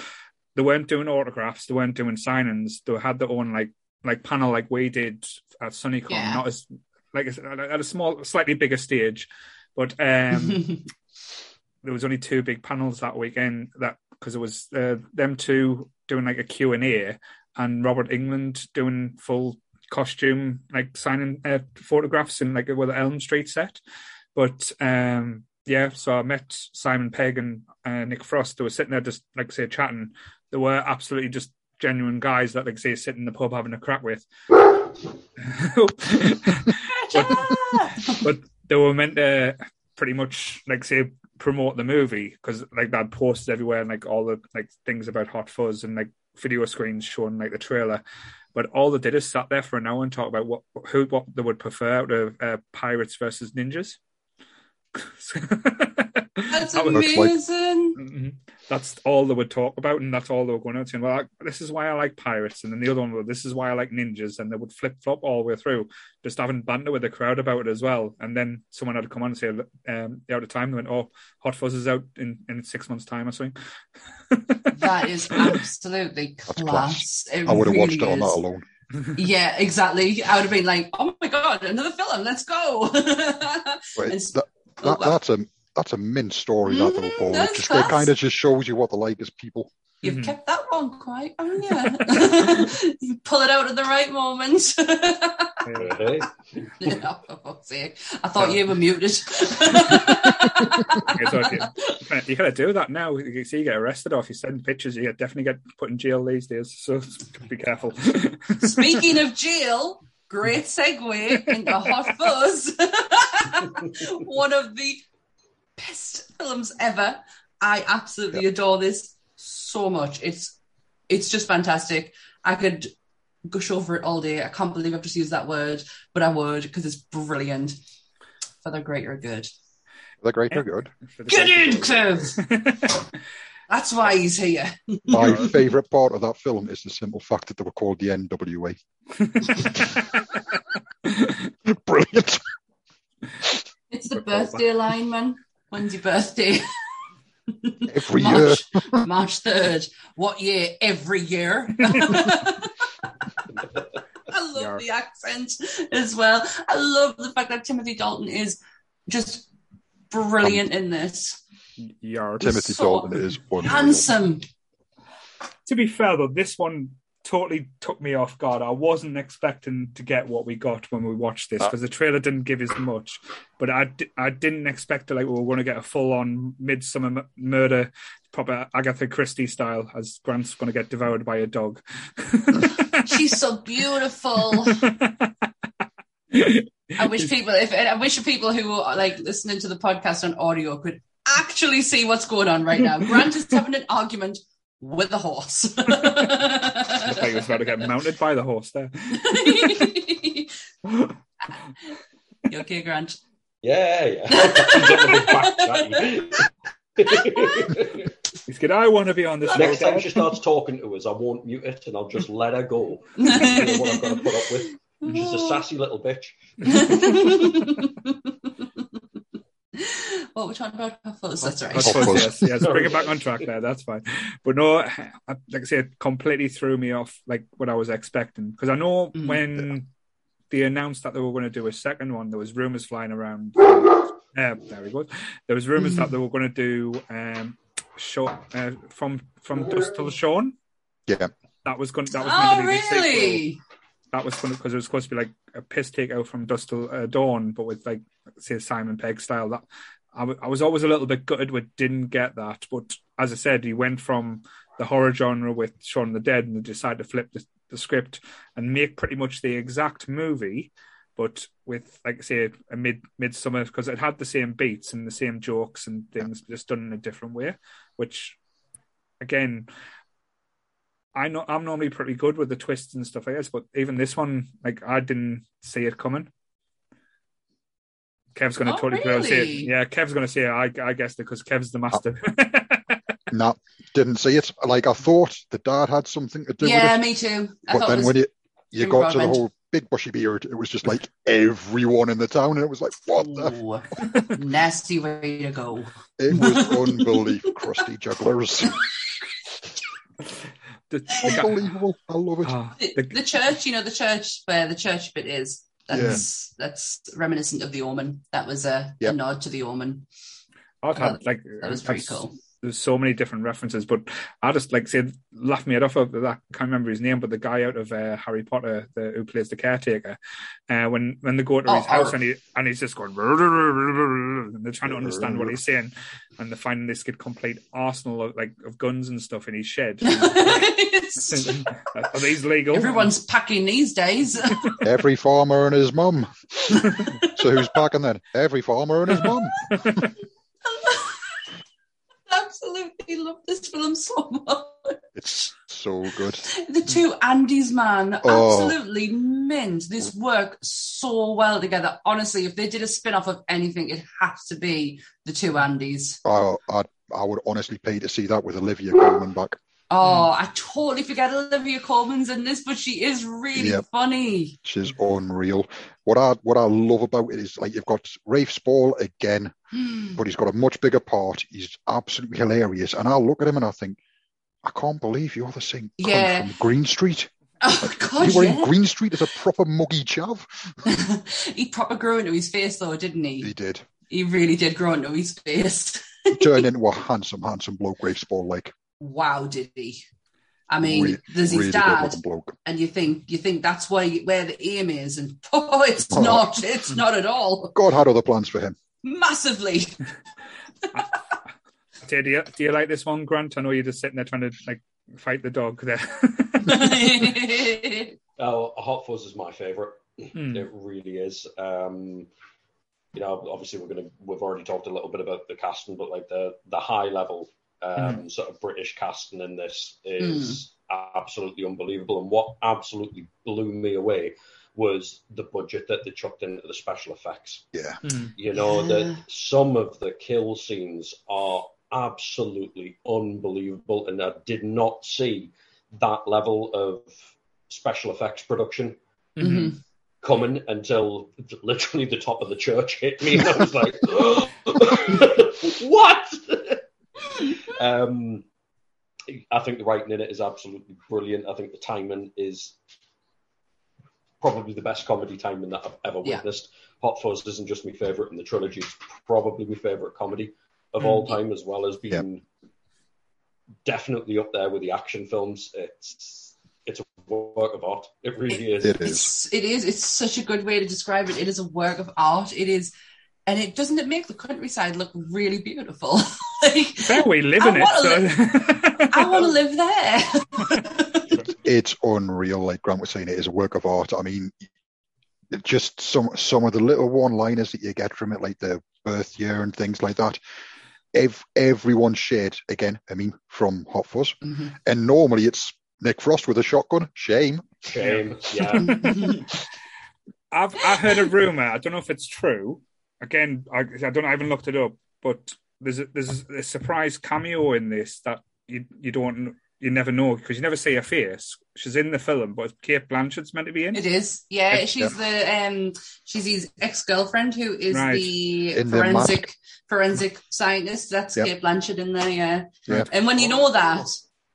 they weren't doing autographs, they weren't doing signings. They had their own like like panel like we did at SunnyCon, Yeah. not as like at a small, slightly bigger stage. But um, [LAUGHS] there was only two big panels that weekend that because it was uh, them two doing like a Q&A and Robert Englund doing full costume like signing uh, photographs in like with the Elm Street set but um yeah so I met Simon Pegg and uh, Nick Frost they were sitting there just like say chatting they were absolutely just genuine guys that like say sit in the pub having a crack with [LAUGHS] but they were meant to pretty much like say promote the movie because like that posted everywhere and like all the like things about Hot Fuzz and like video screens showing like the trailer. But all they did is sat there for an hour and talk about what who what they would prefer out of uh, pirates versus ninjas. I That's That was- amazing. Mhm. That's all they would talk about, and that's all they were going out saying. Well, I, this is why I like pirates, and then the other one, well, this is why I like ninjas, and they would flip flop all the way through, just having banter with the crowd about it as well. And then someone had to come on and say, "Look, um, "They're out of time." They went, "Oh, Hot Fuzz is out in, in six months' time or something." [LAUGHS] [LAUGHS] That is absolutely class. class. I would have really watched it on that alone. [LAUGHS] Yeah, exactly. I would have been like, "Oh my god, another film! Let's go!" But And that, that, well, that's a that's a mint story. that little boy. Paul. It that's just class. it kind of just shows you what they like as people. You've Mhm. kept that one quiet, haven't you? [LAUGHS] [LAUGHS] you pull it out at the right moment. Yeah. [LAUGHS] Oh, for fuck's sake. I thought you were muted. It's okay. You gotta do that now. You see, you get arrested, or if you send pictures, you definitely get put in jail these days. So be careful. Speaking of jail, great segue into Hot [LAUGHS] Fuzz. [LAUGHS] One of the best films ever. I absolutely adore this so much. It's it's just fantastic. I could gush over it all day. I can't believe I've just used that word, but I would because it's brilliant. For the greater good. They're great. They're eh. good. Get in, Cliv! [LAUGHS] That's why he's here. My favourite part of that film is the simple fact that they were called the NWA. [LAUGHS] Brilliant. It's the birthday line, man. When's your birthday? Every year. [LAUGHS] March, March 3rd. What year? Every year. [LAUGHS] I love Yarp. the accent as well. I love the fact that Timothy Dalton is just brilliant um, in this. Yard. Timothy so Dalton is unreal. Handsome. To be fair though, this one totally took me off guard. I wasn't expecting to get what we got when we watched this uh, because the trailer didn't give as much. But I, I didn't expect to, like we were going to get a full on midsummer m- murder, proper Agatha Christie style, as Grant's going to get devoured by a dog. [LAUGHS] She's so beautiful. [LAUGHS] I wish people, if I wish people who are like listening to the podcast on audio could actually see what's going on right now. Grant is having an argument with a horse. [LAUGHS] Looked like he was about to get mounted by the horse there. [LAUGHS] you okay, Grant? yeah, yeah. [LAUGHS] He's on the big back chatty. He's good. I want to be on this. Next time she starts talking to us, I won't mute it and I'll just let her go. You what I've got to put up with. She's a sassy little bitch. What we're talking about? Hot Fuzz, That's right. I suppose, Fuzz. yes, yes, bring it back on track there. That's fine. But no, I- like I say, it completely threw me off, like what I was expecting. Because I know Mm. when they announced that they were going to do a second one, there was rumors flying around. Uh, there we go. There was rumors that they were going to do um, show, uh, from from Dusk Till Dawn. Yeah. That was going. That was meant to Oh, be the sequel. really? That was going because it was supposed to be like a piss take out from Dusk Till uh, Dawn, but with like say Simon Pegg style. That I, w- I was always a little bit gutted with didn't get that, but as I said, he went from the horror genre with Shaun the Dead, and they decided to flip the, the script and make pretty much the exact movie, but with like I say a mid midsummer because it had the same beats and the same jokes and things, just done in a different way, which again. I know I'm normally pretty good with the twists and stuff like this, but even this one, like I didn't see it coming. Kev's going to Oh, totally put out say it. Yeah, Kev's going to say it. I, I guessed it because Kev's the master. [LAUGHS] No, didn't see it. Like I thought the dad had something to do Yeah, with it, Yeah, me too. I but then when you you got to the whole big bushy beard, it was just like everyone in the town, and it was like, what the? Ooh, [LAUGHS] nasty way to go. It was [LAUGHS] unbelievable, crusty jugglers, The- the guy- unbelievable. I love it. Ah, The, the- the church, you know, the church where the church bit is. That's that's reminiscent of the Omen. That was a, Yep. a nod to the Omen. Had like That was pretty I've- cool. There's so many different references, but I just like said laugh me head off of that. I can't remember his name, but the guy out of uh, Harry Potter, the, who plays the caretaker, uh, when when they go to Oh, his house and he and he's just going, and they're trying to understand what he's saying, and they're finding this kid complete arsenal of like of guns and stuff in his shed. [LAUGHS] Are these legal? Everyone's packing these days. [LAUGHS] Every farmer and his mum. [LAUGHS] so who's packing then? Every farmer and his mum. Absolutely love this film so much. It's so good. The two Andys, man, Oh. absolutely mint. This work so well together. Honestly, if they did a spin off of anything, it has to be the two Andys. Oh, I, I would honestly pay to see that with Olivia Colman back. Oh, I totally forget Olivia Colman's in this, but she is really yep. funny. She's unreal. What I what I love about it is like you've got Rafe Spall again, Hmm. but he's got a much bigger part. He's absolutely hilarious, and I look at him and I think, I can't believe you're the same Yeah. from Green Street. [LAUGHS] Oh God, You were yeah. in Green Street as a proper muggy chav. [LAUGHS] he proper grew into his face, though, didn't he? He did. He really did grow into his face. He turned [LAUGHS] into a handsome, handsome bloke, Rafe Spall. Like wow, did he? I mean, Re- there's his really dad, and you think you think that's why where the aim is, and [LAUGHS] oh, it's Oh. not. It's not at all. God had other plans for him. Massively. [LAUGHS] [LAUGHS] Do you, do you like this one, Grant? I know you're just sitting there trying to like fight the dog there. Oh, Hot Fuzz is my favourite. Hmm. It really is. Um, you know, obviously we're gonna we've already talked a little bit about the casting, but like the the high level um, sort of British casting in this is absolutely unbelievable. And what absolutely blew me away was the budget that they chucked into the special effects. Yeah. You know Yeah. that some of the kill scenes are absolutely unbelievable, and I did not see that level of special effects production Mhm. coming until literally the top of the church hit me, and I was like, [LAUGHS] [GASPS] "What?" [LAUGHS] um, I think the writing in it is absolutely brilliant. I think the timing is probably the best comedy timing that I've ever Yeah. witnessed. Hot Fuzz isn't just my favourite in the trilogy; it's probably my favourite comedy of all time, as well as being definitely up there with the action films. It's it's a work of art. It really is. It is. It's, it is. It's such a good way to describe it. It is a work of art. It is, and it doesn't it make the countryside look really beautiful. [LAUGHS] like, Fair we live I in it. wanna I want to live there. [LAUGHS] it's unreal. Like Grant was saying, it is a work of art. I mean, just some some of the little one-liners that you get from it, like the birth year and things like that. Ev- everyone shared again. I mean, from Hot Fuzz, Mhm. and normally it's Nick Frost with a shotgun. Shame. Shame. Yeah. [LAUGHS] I've I heard a rumor. I don't know if it's true. Again, I, I don't. I haven't looked it up, but there's a, there's a surprise cameo in this that you you don't you never know because you never see her face. She's in the film, but Cate Blanchett's meant to be in. It is, yeah. Yeah. She's the um, she's his ex girlfriend who is Right. the In the forensic forensic scientist. That's Yep. Cate Blanchett in there, yeah. Yeah. And when you know that,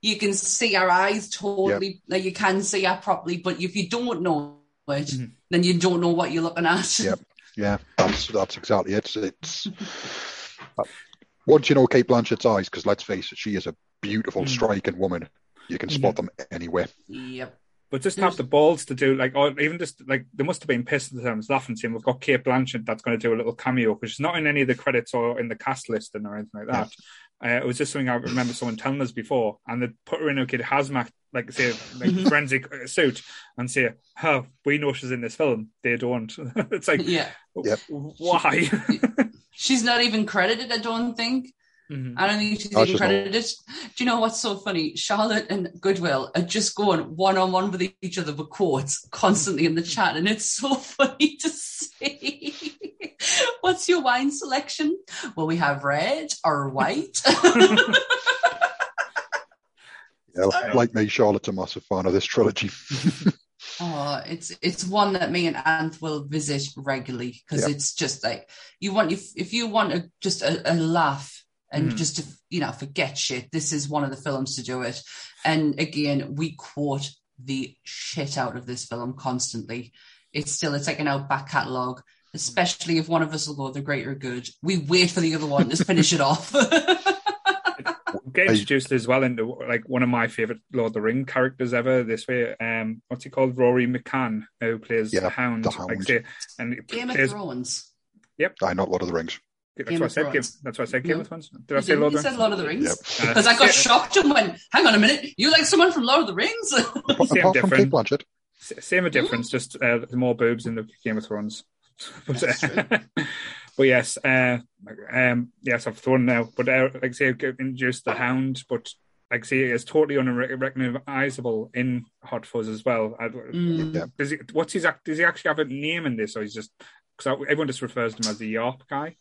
you can see her eyes totally, like you can see her properly. But if you don't know it, Mhm. then you don't know what you're looking at. Yep. Yeah, that's that's exactly it. It's once you know Cate Blanchett's eyes, because let's face it, she is a beautiful, Mm. striking woman. You can spot them anywhere. Yep. But just have the balls to do like, or even just like they must have been pissed at the time, laughing, saying we've got Cate Blanchett that's going to do a little cameo because she's not in any of the credits or in the cast listing or anything like that. Uh, it was just something I remember someone telling us before, and they put her in a kid hazmat, like say, like Mhm. forensic uh, suit, and say, "Oh, we know she's in this film. They don't." [LAUGHS] it's like, Yeah. Yep. why? She's not even credited, I don't think. Mhm. I don't think she's Oh, even she's not. credited. Do you know what's so funny? Charlotte and Goodwill are just going one on one with each other with quotes constantly in the chat, and it's so [LAUGHS] funny to see. What's your wine selection? Well, we have red or white. [LAUGHS] Yeah, like me, Charlotte's a massive fan of this trilogy. [LAUGHS] Oh, it's it's one that me and Anth will visit regularly because Yeah. it's just like you want if if you want a, just a, a laugh and Mhm. just to you know forget shit. This is one of the films to do it. And again, we quote the shit out of this film constantly. It's still it's like in our back catalogue. Especially if one of us will go the greater good, we wait for the other one to finish it off. [LAUGHS] Get I- introduced as well into like one of my favorite Lord of the Ring characters ever. This way, um, what's he called? Rory McCann, who plays Yeah, the Hound. the Like say, and he Game of plays, Thrones. I not Lord of the Rings. That's Game what I of said. Game, Thrones. that's what I said. Game No. of Thrones. Did I You say didn't? Lord You of said Lord of the Rings. Yep. Because I got shocked and went, hang on a minute, you like someone from Lord of the Rings? Same [LAUGHS] Apart from Cate difference. Blanchett. Same a difference, just uh, more boobs in the Game of Thrones. [LAUGHS] but, That's true. [LAUGHS] but yes, uh, um, yes, I've thrown now. But uh, like I say, I've introduced the Hound, but like I say, is totally unrecognizable in Hot Fuzz as well. Mm. Yeah. Does he? What's his? Does he actually have a name in this, or he's just? Because everyone just refers to him as the Yarp guy.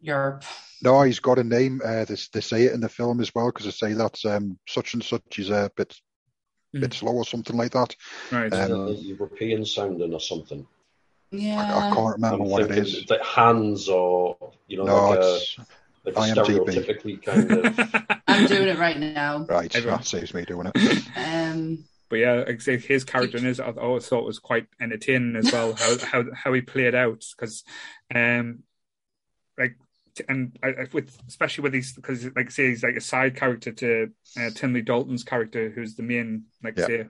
Europe. No, he's got a name. Uh, they, they say it in the film as well because they say that um, such and such is a bit Mm. bit slow or something like that. Right. Um, European sounding or something. I, I can't remember I'm what it is. thinking is. hands or you know No, like, a, like a stereotypically kind of [LAUGHS] I'm doing it right now. right. Everyone. That saves me doing it. Um, But yeah, like I say, his character in his I always thought was quite entertaining as well. How [LAUGHS] how how he played out because, um, like and I, I- with especially with these because like I say he's like a side character to uh, Timothy Dalton's character who's the main like Yeah. say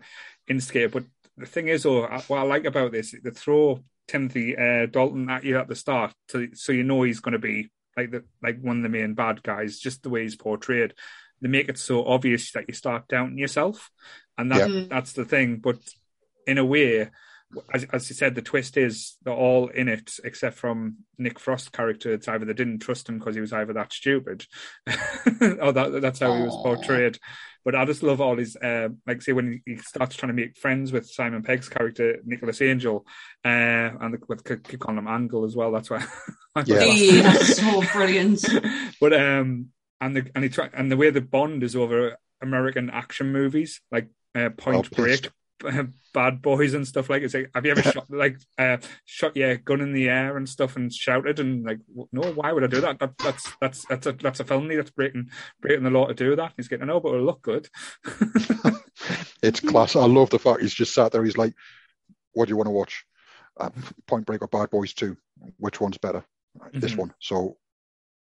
instigator. But the thing is, though, what I like about this, the throw Timothy uh, Dalton at you at the start, to, so you know he's going to be like the like one of the main bad guys, just the way he's portrayed. They make it so obvious that you start doubting yourself, and that Yeah. that's the thing. But in a way, as, as you said, the twist is they're all in it except from Nick Frost's character. It's either they didn't trust him because he was either that stupid, [LAUGHS] or that that's how he was portrayed. But I just love all his, uh, like say when he starts trying to make friends with Simon Pegg's character Nicholas Angel, uh, and the, with keep calling him Angle as well. That's why. [LAUGHS] Yeah. Hey, that's so brilliant. [LAUGHS] but um, and the and he try and the way the bond is over American action movies like uh, Point Oh, Break, [LAUGHS] Bad Boys and stuff like. It's like, have you ever shot like uh, shot your gun in the air and stuff and shouted and like, no, why would I do that? that that's that's that's a that's a felony. That's breaking breaking the law to do that. He's getting no, but it'll look good. [LAUGHS] [LAUGHS] It's class. I love the fact he's just sat there. He's like, "What do you want to watch? Uh, Point Break or Bad Boys Two? Which one's better? This Mhm. one." So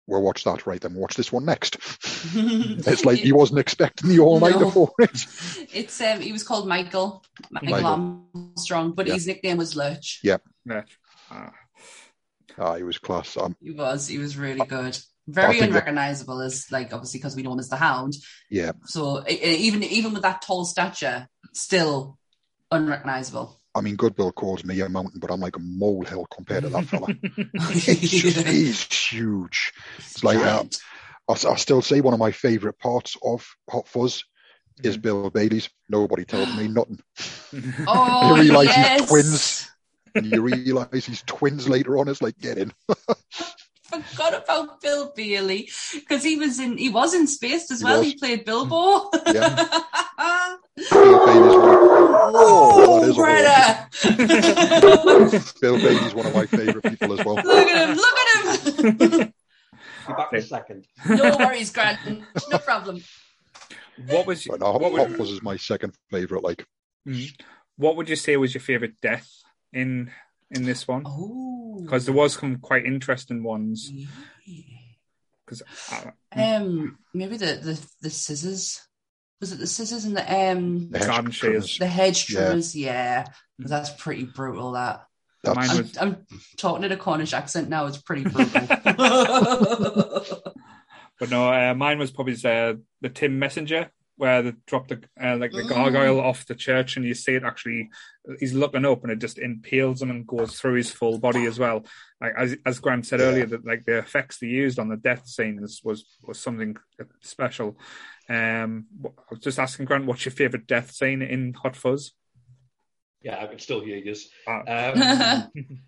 we'll watch that. Right then, watch this one next. [LAUGHS] it's like he wasn't expecting the all nighter No. for it. It's um, he was called Michael Michael, Michael. Armstrong, but Yeah. his nickname was Lurch. Yeah. Ah. Ah, he was class. Um, He was, he was really good. Very think that- unrecognizable, as like obviously because we know him as the Hound. yeah, So even even with that tall stature, still unrecognizable. I mean, Goodwill calls me a mountain, but I'm like a molehill compared to that fella. [LAUGHS] he's, just, he's huge. It's like uh, I, I still say one of my favourite parts of Hot Fuzz is Mm. Bill Bailey's. Nobody tells me nothing. [GASPS] oh, you realise yes. he's twins. And you realise he's twins later on. It's like, get in. [LAUGHS] [LAUGHS] Forgot about Bill Bailey because he was in he was in Spaced as He well. was. He played Bilbo. Yeah. Bill [LAUGHS] Bailey's one. oh, that is a [LAUGHS] Bill Bailey's one of my favourite people as well. Look at him! Look at him! Be back in a second. no worries, Grant. No problem. what was But no, what Hot would, Fuzz is my second favourite. Like, Mhm. what would you say was your favorite death in in this one? Oh, Because there was some quite interesting ones. Because um, maybe the the the scissors. Was it the scissors and the um the hedge Garden trimmers. shears. the hedge Yeah. trimmers? Yeah, 'Cause that's pretty brutal. That I'm, was- I'm talking in a Cornish accent now. It's pretty brutal. [LAUGHS] [LAUGHS] But no, uh, mine was probably uh, the Tim Messenger, where they drop the uh, like the Mm. gargoyle off the church, and you see it actually. He's looking up, and it just impales him and goes through his full body as well. Like as as Grant said Yeah. earlier, that like the effects they used on the death scenes was was something special. Um, I was just asking Grant, what's your favorite death scene in Hot Fuzz? Yeah, I can still hear you. Ah. Um, [LAUGHS]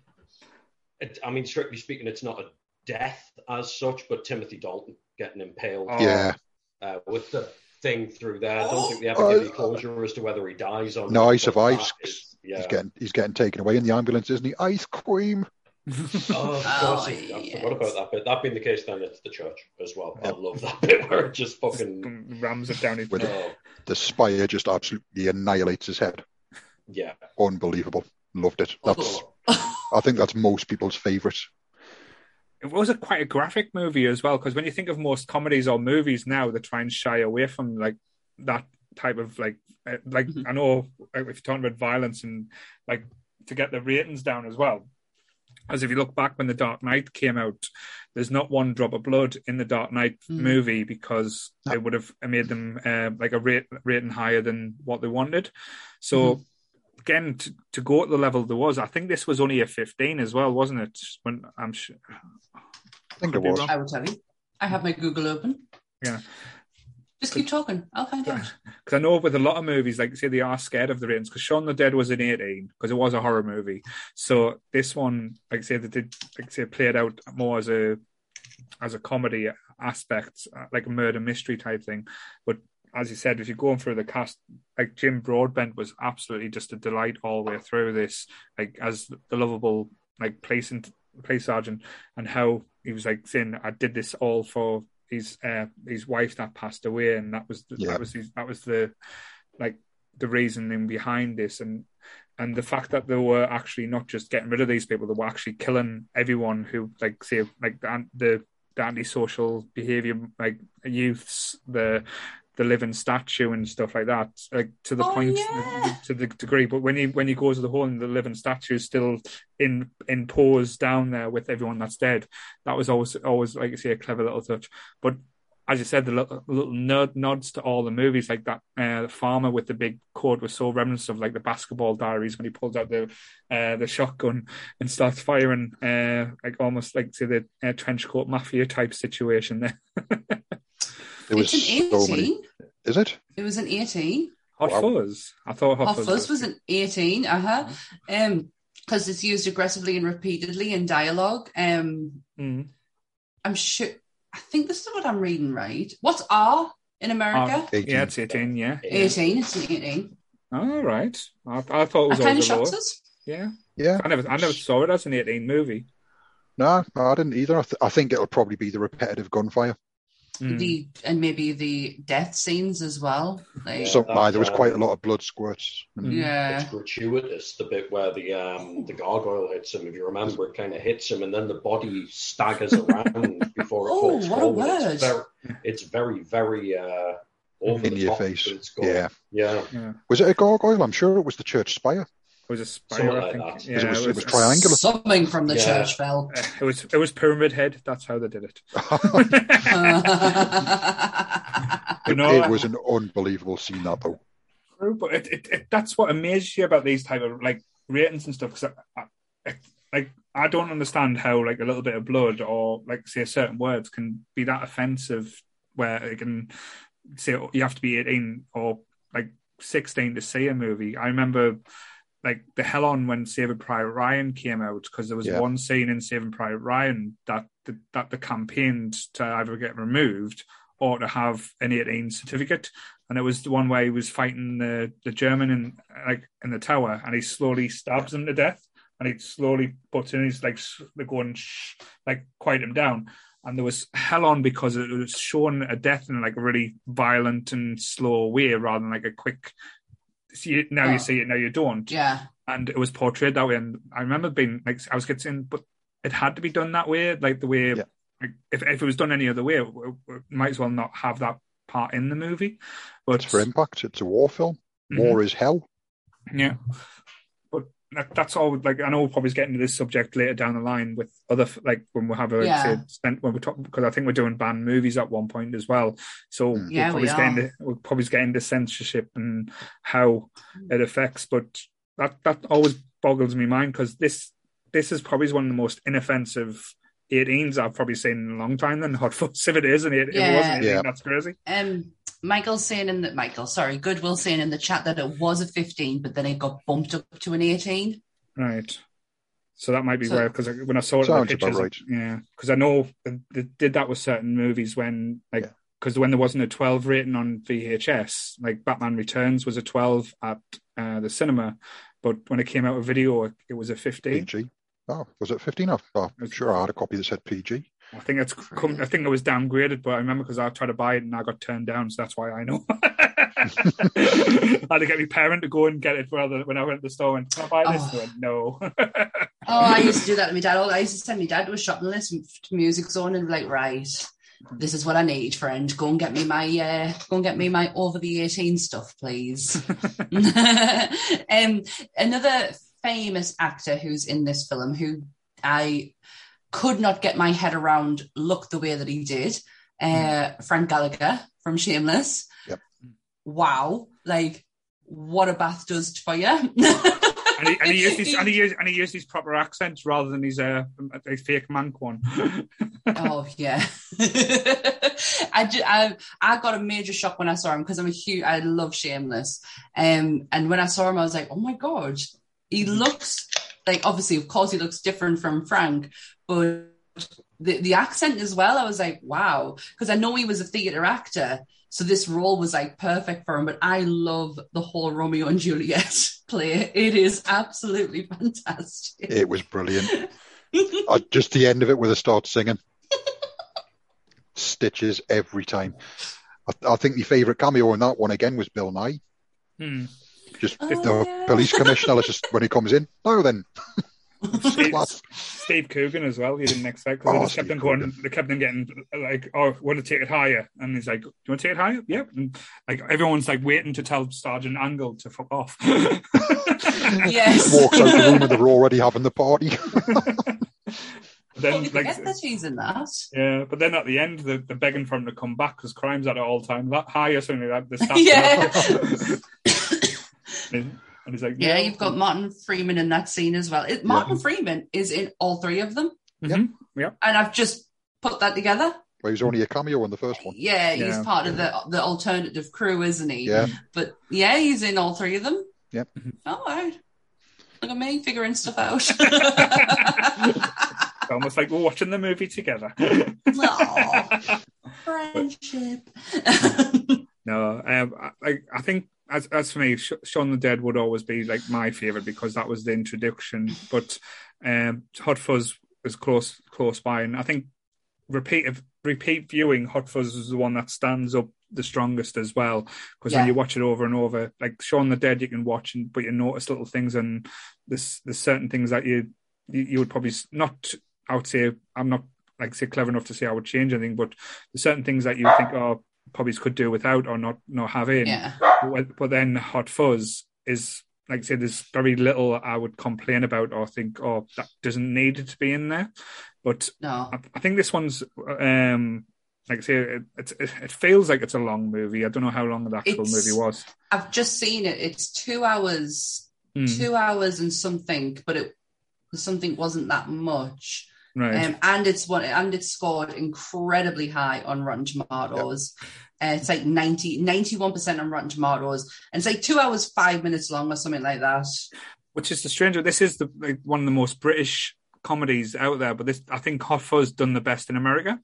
it, I mean, strictly speaking, it's not a death as such, but Timothy Dalton getting impaled Oh. yeah. uh, with the thing through there. I don't think they ever oh, give you closure as to whether he dies or No, not. he but survives. that is- yeah. He's getting he's getting taken away in the ambulance, isn't he? Ice cream. [LAUGHS] Oh, of Oh, course. I yes. forgot about that bit. That being the case, then it's the church as well. I love that bit where it just fucking. Rams it down his With Oh, The spire just absolutely annihilates his head. yeah. Unbelievable. Loved it. That's Oh, I think that's most people's favourite. It was a quite a graphic movie as well, because when you think of most comedies or movies now, they try and shy away from like that type of like uh, like Mhm. I know like, if you're talking about violence and like to get the ratings down as well. As if you look back when The Dark Knight came out, there's not one drop of blood in the Dark Knight Mm. movie because No. it would have made them uh, like a rate rating higher than what they wanted. So again, to, to go at the level there was, I think this was only a 15 as well, wasn't it? When I'm sure. I think it was. I will tell you. I have my Google open. Yeah. Just keep talking. I'll find out. [LAUGHS] Because I know with a lot of movies, like say they are scared of the ratings. Because Shaun the Dead was an 18 because it was a horror movie. So this one, like I say, they did like say played out more as a as a comedy aspect, uh, like a murder mystery type thing. But as you said, if you're going through the cast, like Jim Broadbent was absolutely just a delight all the way through this, like as the lovable like police and police sergeant, and how he was like saying, "I did this all for his uh, his wife that passed away, and that was the, yeah. that was his, that was the like the reasoning behind this, and and the fact that they were actually not just getting rid of these people, they were actually killing everyone who like say like the the, the antisocial behavior like youths, the the living statue and stuff like that, like to the oh, point yeah. to the degree. But when you when you go to the hole and the living statue is still in in pose down there with everyone that's dead, that was always always like I say a clever little touch. But as you said, the little, little nerd nods to all the movies, like that uh, the farmer with the big coat was so reminiscent of like the basketball diaries when he pulls out the uh, the shotgun and starts firing, uh, like almost like say the uh, trench coat mafia type situation there. [LAUGHS] It was it's an 18. so many. Is it? It was an 18. Hot Wow. Fuzz. I thought Hot, Hot Fuzz, Fuzz was an 18, uh-huh. Um, because it's used aggressively and repeatedly in dialogue. Um, Mm. I'm sure. I think this is what I'm reading right. What's R in America? 18. Yeah, it's 18, yeah. 18. It's an 18. All right. I, I thought it was That kind of always a lower. shocks us. Yeah. Yeah. I never I never saw it as an 18 movie. No, no, I didn't either. I, th- I think it'll probably be the repetitive gunfire. Mm. The and maybe the death scenes as well. Like, So, aye, there was that's, quite a lot of blood squirts. Mm. yeah. It's gratuitous, the bit where the um, the gargoyle hits him. If you remember, it kind of hits him, and then the body staggers around [LAUGHS] before it Oh, falls what a word. It's very, it's very, very uh, over In the your top, face. It's. Yeah. yeah. Yeah. Was it a gargoyle? I'm sure it was the church spire. It was a spire, Something I think. Yeah, it, was, it it was triangular. Something from the Yeah. church fell. uh, [LAUGHS] it was it was pyramid head. That's how they did it. [LAUGHS] [LAUGHS] You know, it was an unbelievable scene, that though. True, but it, it, it, that's what amazes you about these type of like ratings and stuff. Because I, I, like I don't understand how like a little bit of blood or like say certain words can be that offensive, where it can say oh, you have to be eighteen or like sixteen to see a movie. I remember like the hell on when Saving Private Ryan came out because there was Yeah. one scene in Saving Private Ryan that the, that the campaigned to either get removed or to have an 18 certificate. And it was the one where he was fighting the, the German in like in the tower, and he slowly stabs him to death, and he slowly puts in his like going shh, like quiet him down. And there was hell on because it was shown a death in like a really violent and slow way rather than like a quick. See it now, Oh. you see it now, you don't yeah. and it was portrayed that way. And I remember being like, I was getting, but it had to be done that way, like the way, Yeah. like if if it was done any other way, it, it might as well not have that part in the movie. But It's for impact. It's a war film. Mhm. War is hell. yeah, but that, that's all. Like I know we'll probably get into this subject later down the line with other like when we have a Yeah. say, spent when we talk because I think we're doing banned movies at one point as well. So Mm. Yeah, we'll we probably get are. into we'll probably get into censorship and how it affects. But that that always boggles me mind because this this is probably one of the most inoffensive 18s I've probably seen in a long time. Then Hot Fuzz, [LAUGHS] if it is, and it, if it Yeah. wasn't Yeah. that's crazy. Um, Michael's saying in the Michael, sorry, Goodwill saying in the chat that it was a 15, but then it got bumped up to an 18. Right. So that might be So- where because when I saw it, in Sounds the about pictures, right. yeah, because I know they did that with certain movies when like Yeah. because when there wasn't a 12 rating on VHS, like Batman Returns was a 12 at uh, the cinema, but when it came out of video, it, it was a 15. PG. Oh, was it 15? Oh, oh, I'm sure I had a copy that said PG. I think it's come, I think it was downgraded, but I remember because I tried to buy it and I got turned down, so that's why I know. I [LAUGHS] had to get my parent to go and get it rather when I went to the store and can I buy this? Oh. Went, no. [LAUGHS] Oh, I used to do that to my dad. I used to send my dad to a shopping list to Music Zone and be like, right, this is what I need, friend. Go and get me my uh, go and get me my over the 18 stuff, please. [LAUGHS] um, another famous actor who's in this film who I could not get my head around look the way that he did. Uh, Frank Gallagher from Shameless. Yep. Wow. Like, what a bath does for you. [LAUGHS] and he, and he used his and he used and he used his proper accents rather than his uh a fake mank one. [LAUGHS] oh yeah. [LAUGHS] I, I, I got a major shock when I saw him because I'm a huge, I love Shameless. Um, and when I saw him, I was like, oh my God, he looks like, obviously, of course, he looks different from Frank, but the, the accent as well, I was like, wow. Because I know he was a theatre actor. So this role was like perfect for him. But I love the whole Romeo and Juliet [LAUGHS] play. It is absolutely fantastic. It was brilliant. [LAUGHS] uh, just the end of it where they start singing. Stitches every time. I, I think my favourite cameo in that one again was Bill Nighy. Hmm. Just oh, the yeah. police commissioner, just when he comes in. No, then. Steve, [LAUGHS] Steve Coogan as well. He didn't expect because oh, they just kept on going. They kept on getting like, "Oh, want to take it higher?" And he's like, "Do you want to take it higher?" Yep. And like everyone's like waiting to tell Sergeant Angle to fuck off. [LAUGHS] [LAUGHS] yes. Walks out the room and they're already having the party. then like that he's in that. Yeah, but then at the end, they're, they're begging for him to come back because crime's at all time that high or something like that. yeah. And he's like, yeah, you've got Martin Freeman in that scene as well. It, Martin yeah. Freeman is in all three of them. Mm-hmm. Yeah. And I've just put that together. Well, he's only a cameo in the first one. Yeah, he's yeah. part of the the alternative crew, isn't he? Yeah. But yeah, he's in all three of them. Yep. All right. Look at me figuring stuff out. [LAUGHS] [LAUGHS] It's almost like we're watching the movie together. Aww, [LAUGHS] friendship. no, um, I, I think as as for me, Shaun the Dead would always be like my favorite because that was the introduction. But um, Hot Fuzz is close close by, and I think repeat repeat viewing Hot Fuzz is the one that stands up the strongest as well because yeah. when you watch it over and over, like Shaun the Dead, you can watch and but you notice little things and there's there's certain things that you you, you would probably not. I would say I'm not like say clever enough to say I would change anything, but there's certain things that you think, oh, probably could do without or not not having. Yeah. But, but then Hot Fuzz is like I said, there's very little I would complain about or think, oh, that doesn't need to be in there. But no. I, I think this one's um like I say, it, it, it feels like it's a long movie. I don't know how long the actual it's, movie was. I've just seen it. It's two hours, mm. two hours and something, but it something wasn't that much. Right. Um, and it's one and it's scored incredibly high on Rotten Tomatoes. Yep. Uh, it's like 90, 91% on Rotten Tomatoes. And it's like two hours, five minutes long or something like that. Which is the stranger. This is the like, one of the most British comedies out there, but this I think Hot Fuzz done the best in America.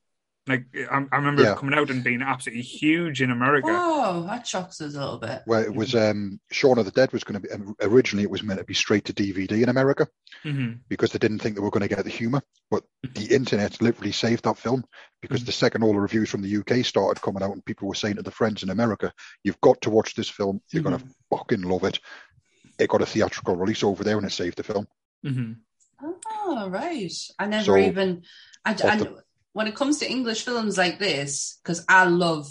Like I, I remember yeah. coming out and being absolutely huge in America. Oh, that shocks us a little bit. Well, it was um, Shaun of the Dead was going to be um, originally it was meant to be straight to DVD in America mm-hmm. because they didn't think they were going to get the humor. But the internet literally saved that film because mm-hmm. the second all the reviews from the UK started coming out and people were saying to the friends in America, "You've got to watch this film. You're mm-hmm. going to fucking love it." It got a theatrical release over there and it saved the film. Mm-hmm. Oh right, I never so, even. I, I, when it comes to English films like this, because I love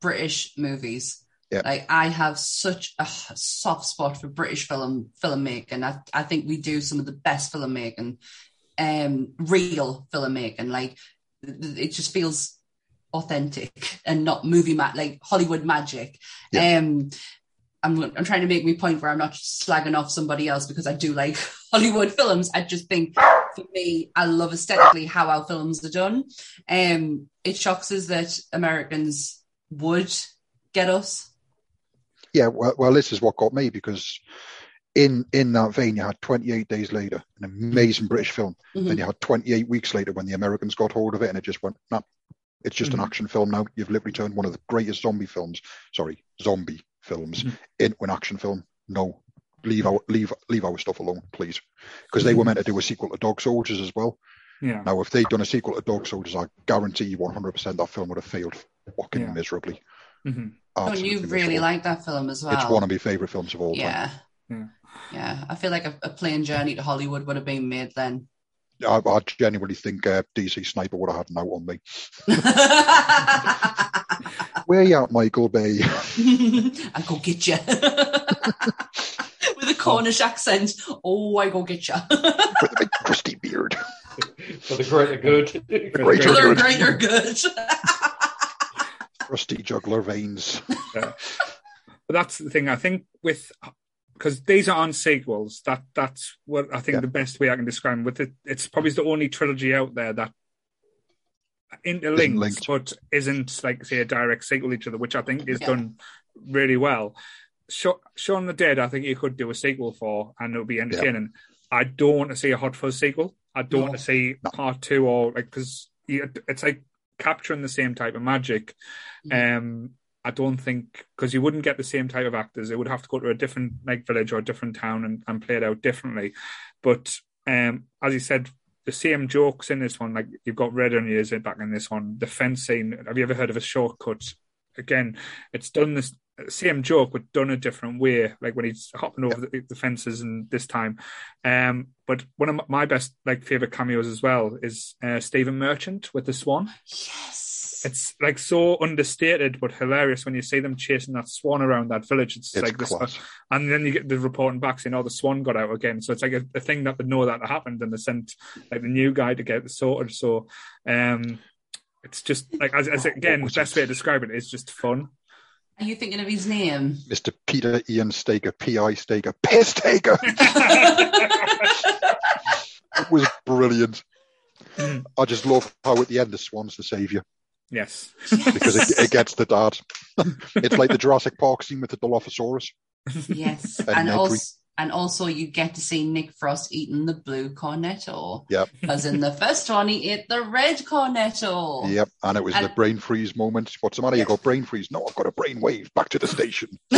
British movies. Yeah. Like I have such a soft spot for British film filmmaking. I I think we do some of the best filmmaking, um, real filmmaking. Like it just feels authentic and not movie ma- like Hollywood magic. Yeah. Um, I'm, I'm trying to make my point where I'm not slagging off somebody else because I do like [LAUGHS] Hollywood films. I just think for me, I love aesthetically how our films are done. Um, it shocks us that Americans would get us. Yeah, well, well, this is what got me because in in that vein, you had 28 days later, an amazing British film. Mm-hmm. Then you had 28 weeks later when the Americans got hold of it, and it just went, nah, it's just mm-hmm. an action film now. You've literally turned one of the greatest zombie films, sorry, zombie films, mm-hmm. into an action film. No, leave our leave leave our stuff alone, please, because they were meant to do a sequel to Dog Soldiers as well. Yeah. Now, if they'd done a sequel to Dog Soldiers, I guarantee you 100% that film would have failed fucking yeah. miserably. Mm-hmm. Don't you really like that film as well? It's one of my favorite films of all yeah. time. Yeah. Yeah. I feel like a, a plane journey to Hollywood would have been made then. I, I genuinely think uh, DC Sniper would have had an out on me. Where you at, Michael Bay? [LAUGHS] I'll go get you. [LAUGHS] With a Cornish accent. Oh, I go get you. With a big crusty beard. For the greater good. [LAUGHS] Greater, good. greater good. Rusty juggler veins. Yeah. But that's the thing. I think with because these are on sequels. That that's what I think yeah. the best way I can describe them. With it, it's probably the only trilogy out there that interlinked, linked. but isn't like say a direct sequel to each other, which I think is Yeah. done really well. Sha- Shaun the Dead, I think you could do a sequel for, and it'll be entertaining. I don't want to see a Hot Fuzz sequel. I don't No. want to see part two or like because it's like capturing the same type of magic. Um, I don't think because you wouldn't get the same type of actors. It would have to go to a different like village or a different town and, and play it out differently. But um, as you said, the same jokes in this one. Like you've got red on your ears back in this one. The fence scene. Have you ever heard of a shortcut? Again, it's done this same joke but done a different way. Like when he's hopping over the, the fences and this time. Um, but one of my best like favorite cameos as well is uh, Stephen Merchant with the Swan Yes. it's like so understated but hilarious when you see them chasing that swan around that village. It's, It's like this, class. and then you get the reporting back saying, "Oh, the swan got out again." So it's like a, a thing that they know that happened, and they sent like the new guy to get it sorted. So, um, it's just like as, as again, the best way to describe it is just fun. Are you thinking of his name? Mr. Peter Ian Staker, P.I. Staker, Piss Staker. [LAUGHS] it was brilliant. Mm. I just love how at the end the swan's the saviour yes, because it, it gets the dad. [LAUGHS] it's like the Jurassic Park scene with the Dilophosaurus. Yes, And and Nedry. also and also you get to see Nick Frost eating the blue cornetto. Yep. [LAUGHS] Because in the first one he ate the red cornetto. Yep, and it was the Oh. Brain freeze moment. What's the matter? You got brain freeze? No, I've got a brain wave. Back to the station. [LAUGHS]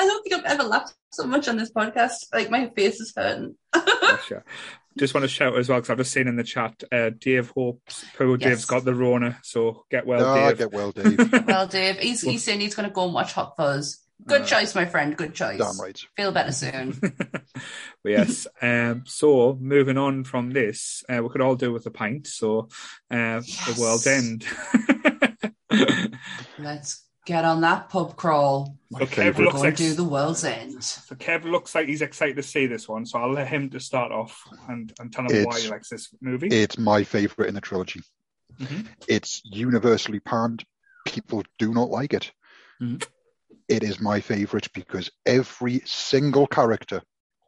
I don't think I've ever laughed so much on this podcast. Like my face is hurting. Gotcha. [LAUGHS] Just want to shout as well because I've just seen in the chat, uh, Dave hopes poor Yes. Dave's got the Rona, so get well, ah, Dave. get well, Dave. [LAUGHS] Well, Dave, he's, he's saying he's going to go and watch Hot Fuzz. Good Uh, choice, my friend. Good choice. Damn right. Feel better soon. [LAUGHS] but yes. Um, so moving on from this, uh, we could all do with a pint. So uh, the world end. [LAUGHS] Let's get on that pub crawl. My So Kev. We're looks going like to do the world's end. so Kev looks like he's excited to see this one. So I'll let him to start off and, and tell him why It's- he likes this movie. It's my favourite in the trilogy. Mhm. It's universally panned. People do not like it. Mhm. It is my favourite because every single character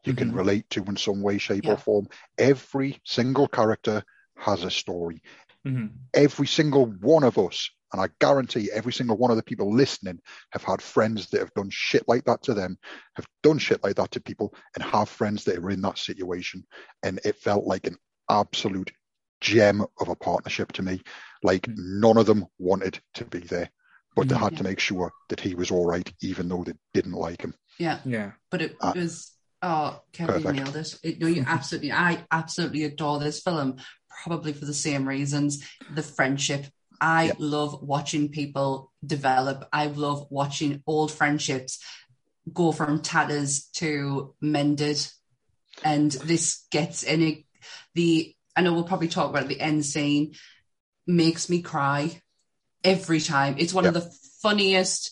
you can Mhm. relate to in some way, shape, Yeah. or form. Every single character has a story. Mhm. Every single one of us, and I guarantee every single one of the people listening have had friends that have done shit like that to them, have done shit like that to people, and have friends that are in that situation. And it felt like an absolute gem of a partnership to me. Like Mm. none of them wanted to be there, but they Mm. had to make sure that he was all right, even though they didn't like him. Yeah, Yeah. but it Ah. was. Oh, Kevin Perfect. nailed it. it. No, you absolutely. I absolutely adore this film, probably for the same reasons. The friendship. I Yeah. love watching people develop. I love watching old friendships go from tatters to mended, and this gets in it. The I know we'll probably talk about the end scene. Makes me cry every time. It's one of the funniest,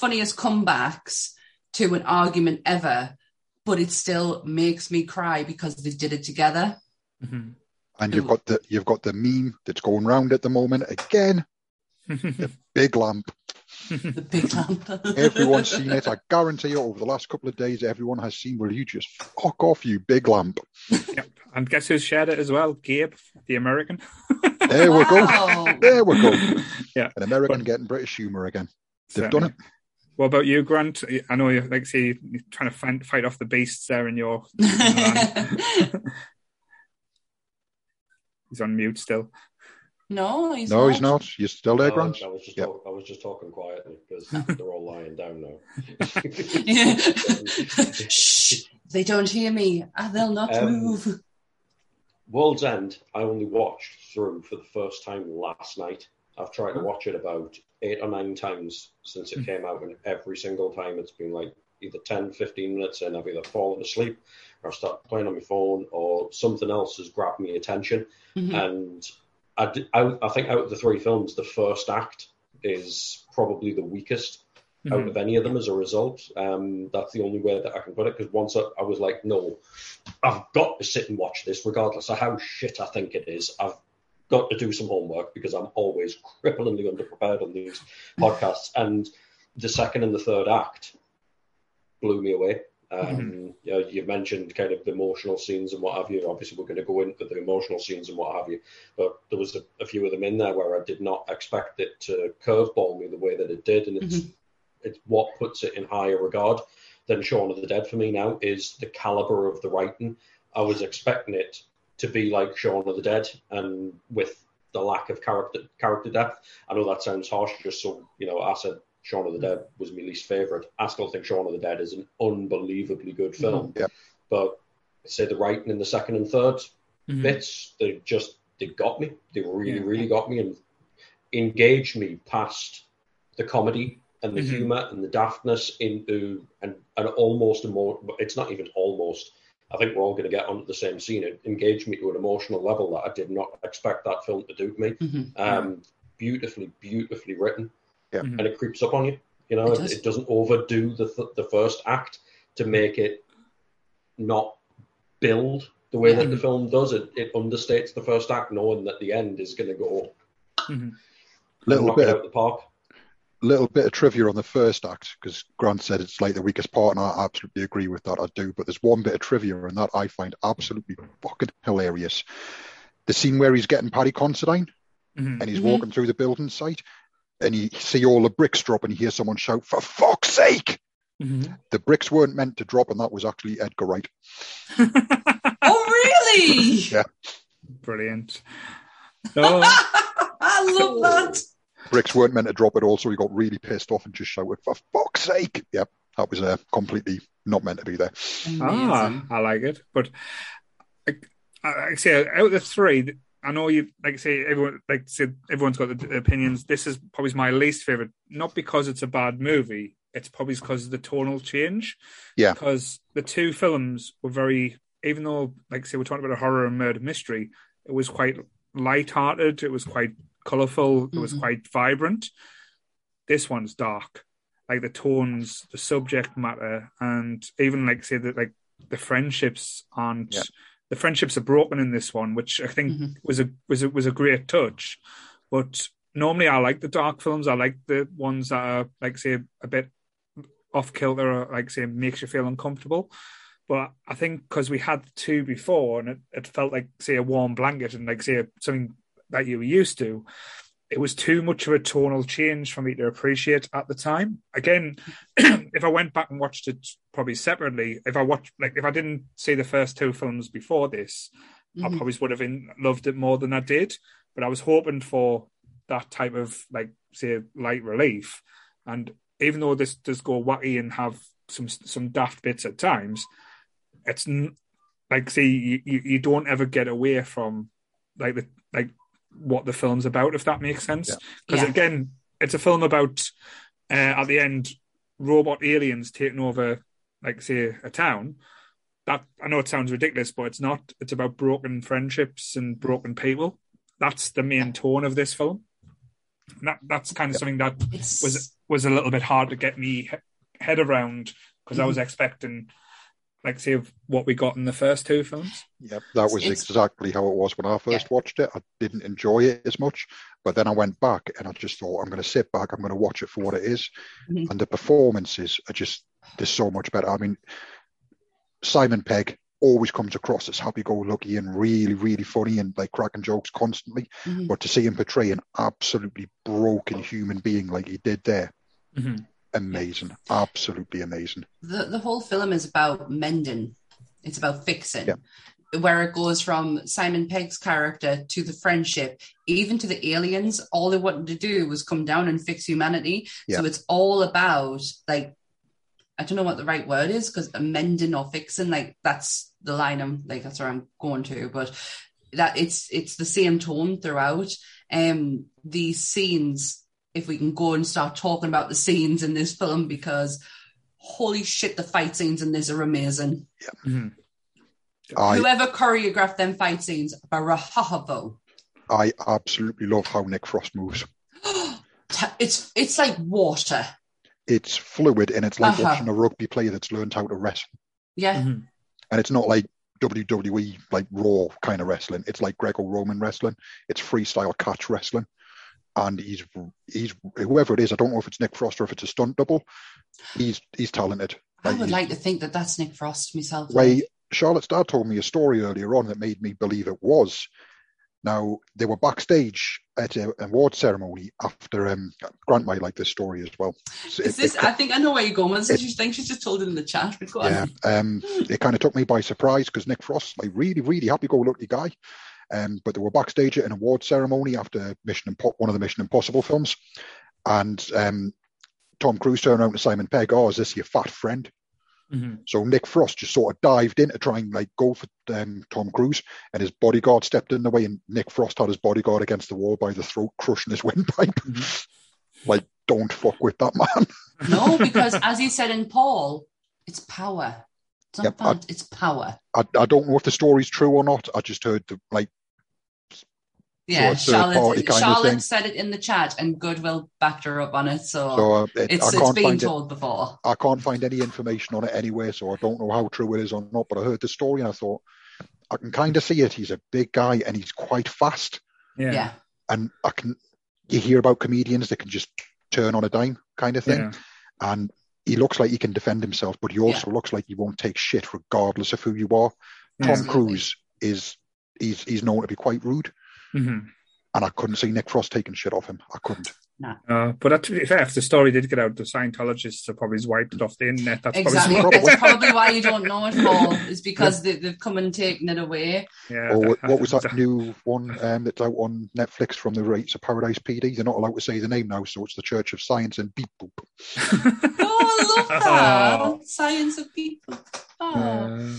funniest comebacks to an argument ever, but it still makes me cry because they did it together. Mhm. And you've got the you've got the meme that's going round at the moment again. Big lamp. [LAUGHS] The big lamp. [LAUGHS] Everyone's seen it. I guarantee you, over the last couple of days, everyone has seen. Will you just fuck off, you big lamp? Yep. And guess who's shared it as well? Gabe, the American. [LAUGHS] There we go. Wow. There we go. Yeah. An American But- getting British humour again. They've Certainly. done it. What about you, Grant? I know you like say you're trying to find, fight off the beasts there in your. He's on mute still. no, he's No, not. he's not. You're still there, I, Grant. I was just Yep. talk, I was just talking quietly because [LAUGHS] they're all lying down now. [LAUGHS] Shh, they don't hear me. They'll not Um, move. World's End, I only watched through for the first time last night. I've tried to watch it about eight or nine times since it came out, and every single time it's been like either 10, 15 minutes in, I've either fallen asleep or I've started playing on my phone or something else has grabbed my attention. Mhm. And I, I- I think out of the three films, the first act is probably the weakest out Mhm. of any of them as a result. Um, that's the only way that I can put it. Because once I, I was like, no, I've got to sit and watch this, regardless of how shit I think it is. I've got to do some homework because I'm always cripplingly underprepared on these [LAUGHS] podcasts. And the second and the third act blew me away. Um, mm-hmm. you, know, you mentioned kind of the emotional scenes and what have you. Obviously, we're going to go into the emotional scenes and what have you. But there was a, a few of them in there where I did not expect it to curveball me the way that it did, and it's mm-hmm. it's what puts it in higher regard than Shaun of the Dead for me now is the caliber of the writing. I was expecting it to be like Shaun of the Dead, and with the lack of character character depth. I know that sounds harsh, just so you know. I said Shaun of the Dead was my least favorite. I still think Shaun of the Dead is an unbelievably good mm-hmm. film. Mm-hmm. Yeah. But say the writing in the second and 3rd mm-hmm. bits, they just they got me. They really, yeah. really got me and engaged me past the comedy and the mm-hmm. humor and the daftness into an, an almost more. It's not even almost. I think we're all going to get onto the same scene. It engaged me to an emotional level that I did not expect that film to do to me. Mm-hmm. Um, beautifully, beautifully written yeah. and it creeps up on you. You know, it, it doesn't overdo the th- the first act to make it not build the way yeah. that the film does. It it understates the first act, knowing that the end is going to go mm-hmm. little bit out the park. Little bit of trivia on the first act because Grant said it's like the weakest part, and I absolutely agree with that. I do, but there's one bit of trivia, and that I find absolutely fucking hilarious. The scene where he's getting Paddy Considine mm-hmm. and he's mm-hmm. walking through the building site and you see all the bricks drop and you hear someone shout, for fuck's sake! Mm-hmm. The bricks weren't meant to drop, and that was actually Edgar Wright. [LAUGHS] oh, really? [LAUGHS] yeah. Brilliant. [LAUGHS] Oh. I love that. Bricks weren't meant to drop at all, so he got really pissed off and just shouted, for fuck's sake! Yep, that was uh, completely not meant to be there. Amazing. Ah, I like it. But I, I say, out of the three, I know you like say everyone like say everyone's got the opinions. This is probably my least favorite, not because it's a bad movie. It's probably because of the tonal change. Yeah. Because the two films were very, even though like I say we're talking about a horror and murder mystery, it was quite light-hearted. It was quite colorful. It mm-hmm. was quite vibrant. This one's dark, like the tones, the subject matter, and even like say that like the friendships aren't. Yeah the friendships are broken in this one, which I think mm-hmm. was a was a was a great touch. But normally, I like the dark films. I like the ones that are like say a bit off kilter, or like say makes you feel uncomfortable. But I think because we had two before, and it, it felt like say a warm blanket, and like say something that you were used to it was too much of a tonal change for me to appreciate at the time. Again, [CLEARS THROAT] if I went back and watched it probably separately, if I watched like if I didn't see the first two films before this, mm-hmm. I probably would have in, loved it more than I did. But I was hoping for that type of like say light relief. And even though this does go wacky and have some some daft bits at times, it's like see you, you don't ever get away from like the like what the film's about, if that makes sense. Because yeah. again, it's a film about uh, at the end robot aliens taking over, like say, a town. That I know it sounds ridiculous, but it's not. It's about broken friendships and broken people. That's the main tone of this film. And that that's kind of something that was was a little bit hard to get me head around because. I was mm-hmm. expecting like say what we got in the first two films. Yep, that was it's, exactly how it was when I first yeah. watched it. I didn't enjoy it as much, but then I went back and I just thought I'm going to sit back, I'm going to watch it for what it is. Mm-hmm. and the performances are just there's so much better. I mean, Simon Pegg always comes across as happy-go-lucky and really, really funny and like cracking jokes constantly, mm-hmm. but to see him portray an absolutely broken human being like he did there. Mm-hmm amazing, absolutely amazing. The the whole film is about mending. It's about fixing. Yeah. Where it goes from Simon Pegg's character to the friendship, even to the aliens, all they wanted to do was come down and fix humanity. Yeah. So it's all about like I don't know what the right word is because mending or fixing, like that's the line I'm like that's where I'm going to, but that it's it's the same tone throughout. Um these scenes if we can go and start talking about the scenes in this film because holy shit, the fight scenes in this are amazing. Yeah. Mm-hmm. I, Whoever choreographed them fight scenes, bravo. I absolutely love how Nick Frost moves. [GASPS] it's it's like water. It's fluid and it's like uh-huh. watching a rugby player that's learned how to wrestle. Yeah. Mm-hmm. And it's not like WWE like raw kind of wrestling. It's like Greco-Roman wrestling. It's freestyle catch wrestling and he's he's whoever it is. I don't know if it's Nick Frost or if it's a stunt double. He's he's talented. I would like to think that that's Nick Frost myself. Way Charlotte's dad told me a story earlier on that made me believe it was. Now they were backstage at an award ceremony after um, Grant might like this story as well. So Is it, this? It, I think I know where you're going. It, you think she's just told it in the chat. yeah, um, it kind of took me by surprise because Nick Frost, like really, really happy-go-lucky guy, um, but they were backstage at an award ceremony after Mission Impo- one of the Mission Impossible films, and um, Tom Cruise turned around to Simon Pegg, "Oh, is this your fat friend?" Mm-hmm. So Nick Frost just sort of dived in to try and like go for um, Tom Cruise, and his bodyguard stepped in the way, and Nick Frost had his bodyguard against the wall by the throat, crushing his [LAUGHS] windpipe. Mm-hmm. like, don't fuck with that man. [LAUGHS] no, because as he said in Paul, it's power. It's not yep, I, it's power. I, I don't know if the story's true or not. I just heard the like yeah, so Charlotte, Charlotte said it in the chat, and Goodwill backed her up on it. So, so uh, it, it's, it's been told it, before. I can't find any information on it anywhere, so I don't know how true it is or not. But I heard the story, and I thought I can kind of see it. He's a big guy, and he's quite fast. Yeah. yeah. And I can. You hear about comedians that can just turn on a dime, kind of thing, yeah. and he looks like he can defend himself, but he also yeah. looks like he won't take shit regardless of who you are. Tom Cruise is he's he's known to be quite rude. Mm-hmm. And I couldn't see Nick Frost taking shit off him. I couldn't. No. Uh, but to be fair, if the story did get out, the Scientologists have probably wiped it off the internet. That's exactly. probably, That's probably why you don't know it, Paul, [LAUGHS] is because yeah. they, have come and taken it away. Yeah. Or what was that [LAUGHS] new one um, that's out on Netflix from the Rates of Paradise PD? They're not allowed to say the name now, so it's the Church of Science and Beep Boop. [LAUGHS] oh, I love that. Oh. Science of People. Oh. Uh,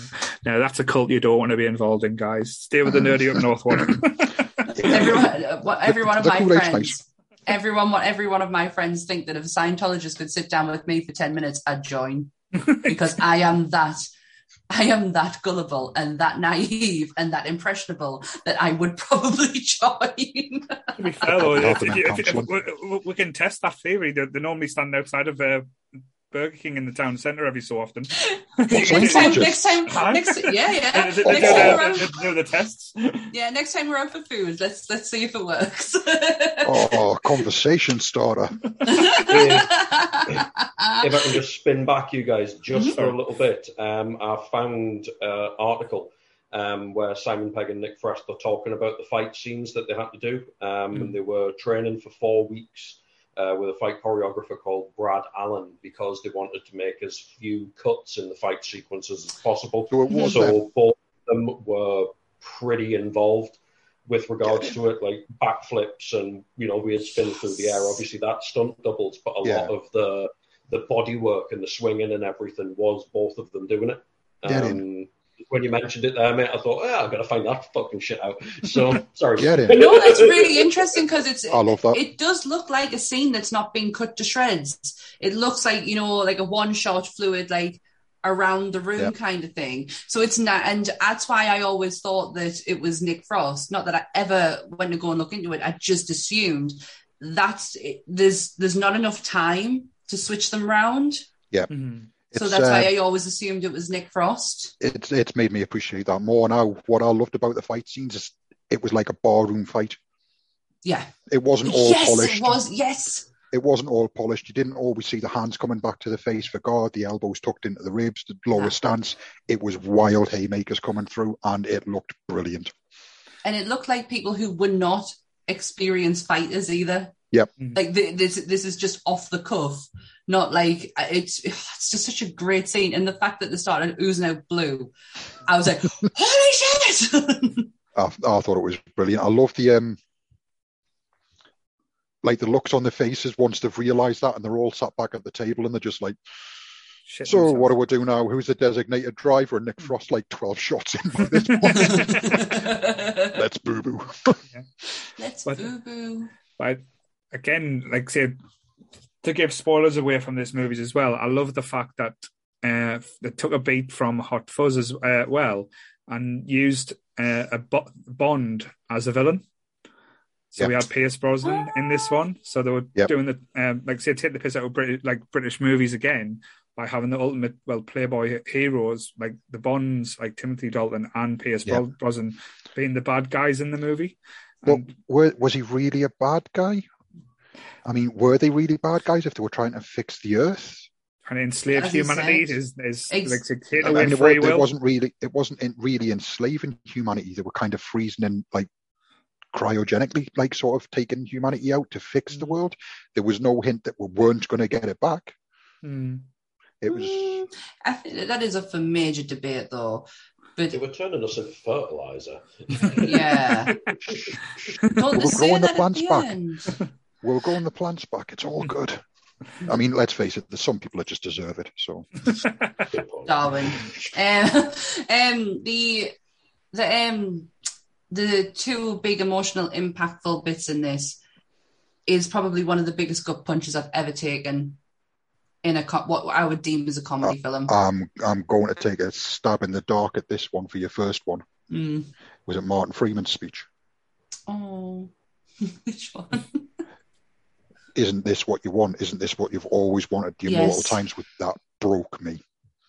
no, that's a cult you don't want to be involved in, guys. Stay with the nerdy up north one everyone, [LAUGHS] uh, every one of my friends, everyone, what every one of my friends think that if a Scientologist could sit down with me for ten minutes, I'd join because I am that. I am that gullible and that naive and that impressionable that I would probably [LAUGHS] join. to be fair, though, if, if, if, we, we, can test that theory. They, they normally stand outside of uh, Burger King in the town centre every so often. [LAUGHS] next time, next time, next, yeah, yeah. next time we're out, do the tests. [LAUGHS] Yeah, next time we're out for food, let's let's see if it works. oh, conversation starter. [LAUGHS] if I can just spin back, you guys, just mm-hmm. for a little bit, um, I found an article um, where Simon Pegg and Nick Frost are talking about the fight scenes that they had to do. Um. And they were training for four weeks uh, with a fight choreographer called Brad Allan because they wanted to make as few cuts in the fight sequences as possible. So, so both of them were pretty involved with regards yeah. to it, like backflips and you know weird spins through the air. Obviously, that stunt doubles, but a yeah. lot of the the body work and the swinging and everything was both of them doing it. Um, when you mentioned it there, mate, I thought, oh, I've got to find that fucking shit out. So [LAUGHS] sorry. Get it. No, that's really interesting because it's. I love that. It does look like a scene that's not being cut to shreds. It looks like you know, like a one-shot fluid, like around the room kind of thing. So it's not, and that's why I always thought that it was Nick Frost. Not that I ever went to go and look into it. I just assumed that's there's there's not enough time to switch them around. Yeah. Mm-hmm. So that's uh, why I always assumed it was Nick Frost. It's it's made me appreciate that more now. What I loved about the fight scenes is it was like a barroom fight. Yeah. It wasn't all yes, polished. It was, yes. It wasn't all polished. You didn't always see the hands coming back to the face for guard, the elbows tucked into the ribs, the lower yeah. stance. It was wild haymakers coming through, and it looked brilliant. And it looked like people who were not experienced fighters either. Yep. Like the, this, this is just off the cuff, not like it's. It's just such a great scene, and the fact that they started oozing out blue, I was like, [LAUGHS] holy shit! [LAUGHS] I, I thought it was brilliant. I love the um, like the looks on their faces once they've realised that, and they're all sat back at the table, and they're just like, Shit so themselves. what do we do now? Who's the designated driver? And Nick. Frost like twelve shots in by this point. [LAUGHS] Let's boo boo. Let's boo boo. But again, like say, to give spoilers away from this movies as well, I love the fact that uh, they took a beat from Hot Fuzz as uh, well and used uh, a bo- Bond as a villain. So yep. we had Pierce Brosnan in this one. So they were yep. doing the um, like say take the piss out of British like British movies again by having the ultimate well Playboy heroes like the Bonds like Timothy Dalton and Pierce yep. Brosnan being the bad guys in the movie. And, well, was he really a bad guy? I mean, were they really bad guys if they were trying to fix the Earth? And enslave As humanity said. is is Ex- like take I mean, it, free it will. wasn't really it wasn't in, really enslaving humanity. They were kind of freezing and like cryogenically, like sort of taking humanity out to fix the Mm. world. There was no hint that we weren't going to get it back. Hmm. It was Mm, I think that is up for major debate, though. But They were turning us into fertilizer. yeah, don't [LAUGHS] We're they say growing the plants the back. End? we're on the plants back. It's all good. I mean, let's face it. There's some people that just deserve it. So. [LAUGHS] Darwin. Um, [LAUGHS] um, the the um the two big emotional impactful bits in this is probably one of the biggest gut punches I've ever taken in a co- what I would deem as a comedy film. I'm I'm going to take a stab in the dark at this one for your first one. Mm. Was it Martin Freeman's speech? Oh, [LAUGHS] which one? Isn't this what you want? Isn't this what you've always wanted? The Yes. immortal times with that broke me.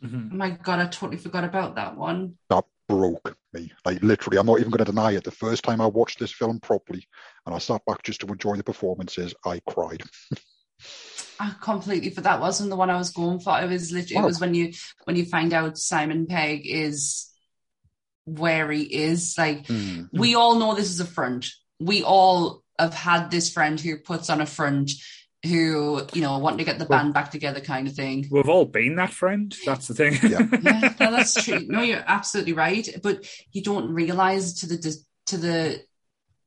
Mhm. Oh my god, I totally forgot about that one. That broke me. Like literally, I'm not even going to deny it. The first time I watched this film properly, and I sat back just to enjoy the performances, I cried. I completely, but that wasn't the one I was going for. It was literally, it was when you when you find out Simon Pegg is where he is. Like Hmm. we all know this is a front. We all have had this friend who puts on a front, who you know want to get the Well- band back together, kind of thing. We've all been that friend. That's the thing. Yeah. [LAUGHS] yeah, no, that's true. No, you're absolutely right. But you don't realize to the to the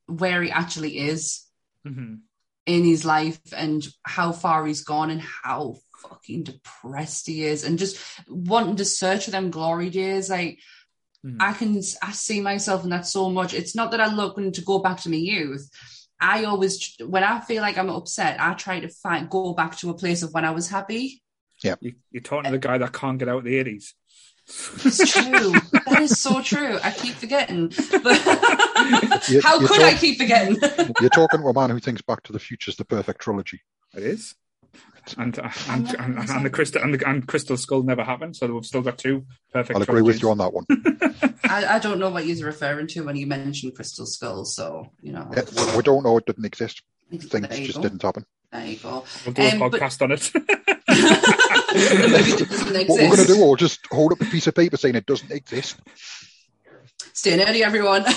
where he actually is Mhm. in his life and how far he's gone and how fucking depressed he is and just wanting to search for them glory days like Mhm. i can i see myself in that so much it's not that i'm looking to go back to my youth i always when i feel like i'm upset i try to find go back to a place of when i was happy You, you're talking to the guy that can't get out of the 80s. it's true that is so true i keep forgetting but [LAUGHS] how you could i keep forgetting [LAUGHS] You're talking to a man who thinks Back to the Future is the perfect trilogy. It is. And uh, and, and, and, and the crystal and the and crystal skull never happened, so we've still got two perfect. I'll agree with you on that one. I, I don't know what you're referring to when you mentioned crystal skulls so you know Yeah, we- we don't know it didn't exist. Things just go. didn't happen. There you go. We'll do a Um, but- podcast on it. [LAUGHS] [LAUGHS] the movie doesn't What we're going to do, we'll just hold up a piece of paper saying it doesn't exist. Stay nerdy, everyone. [LAUGHS]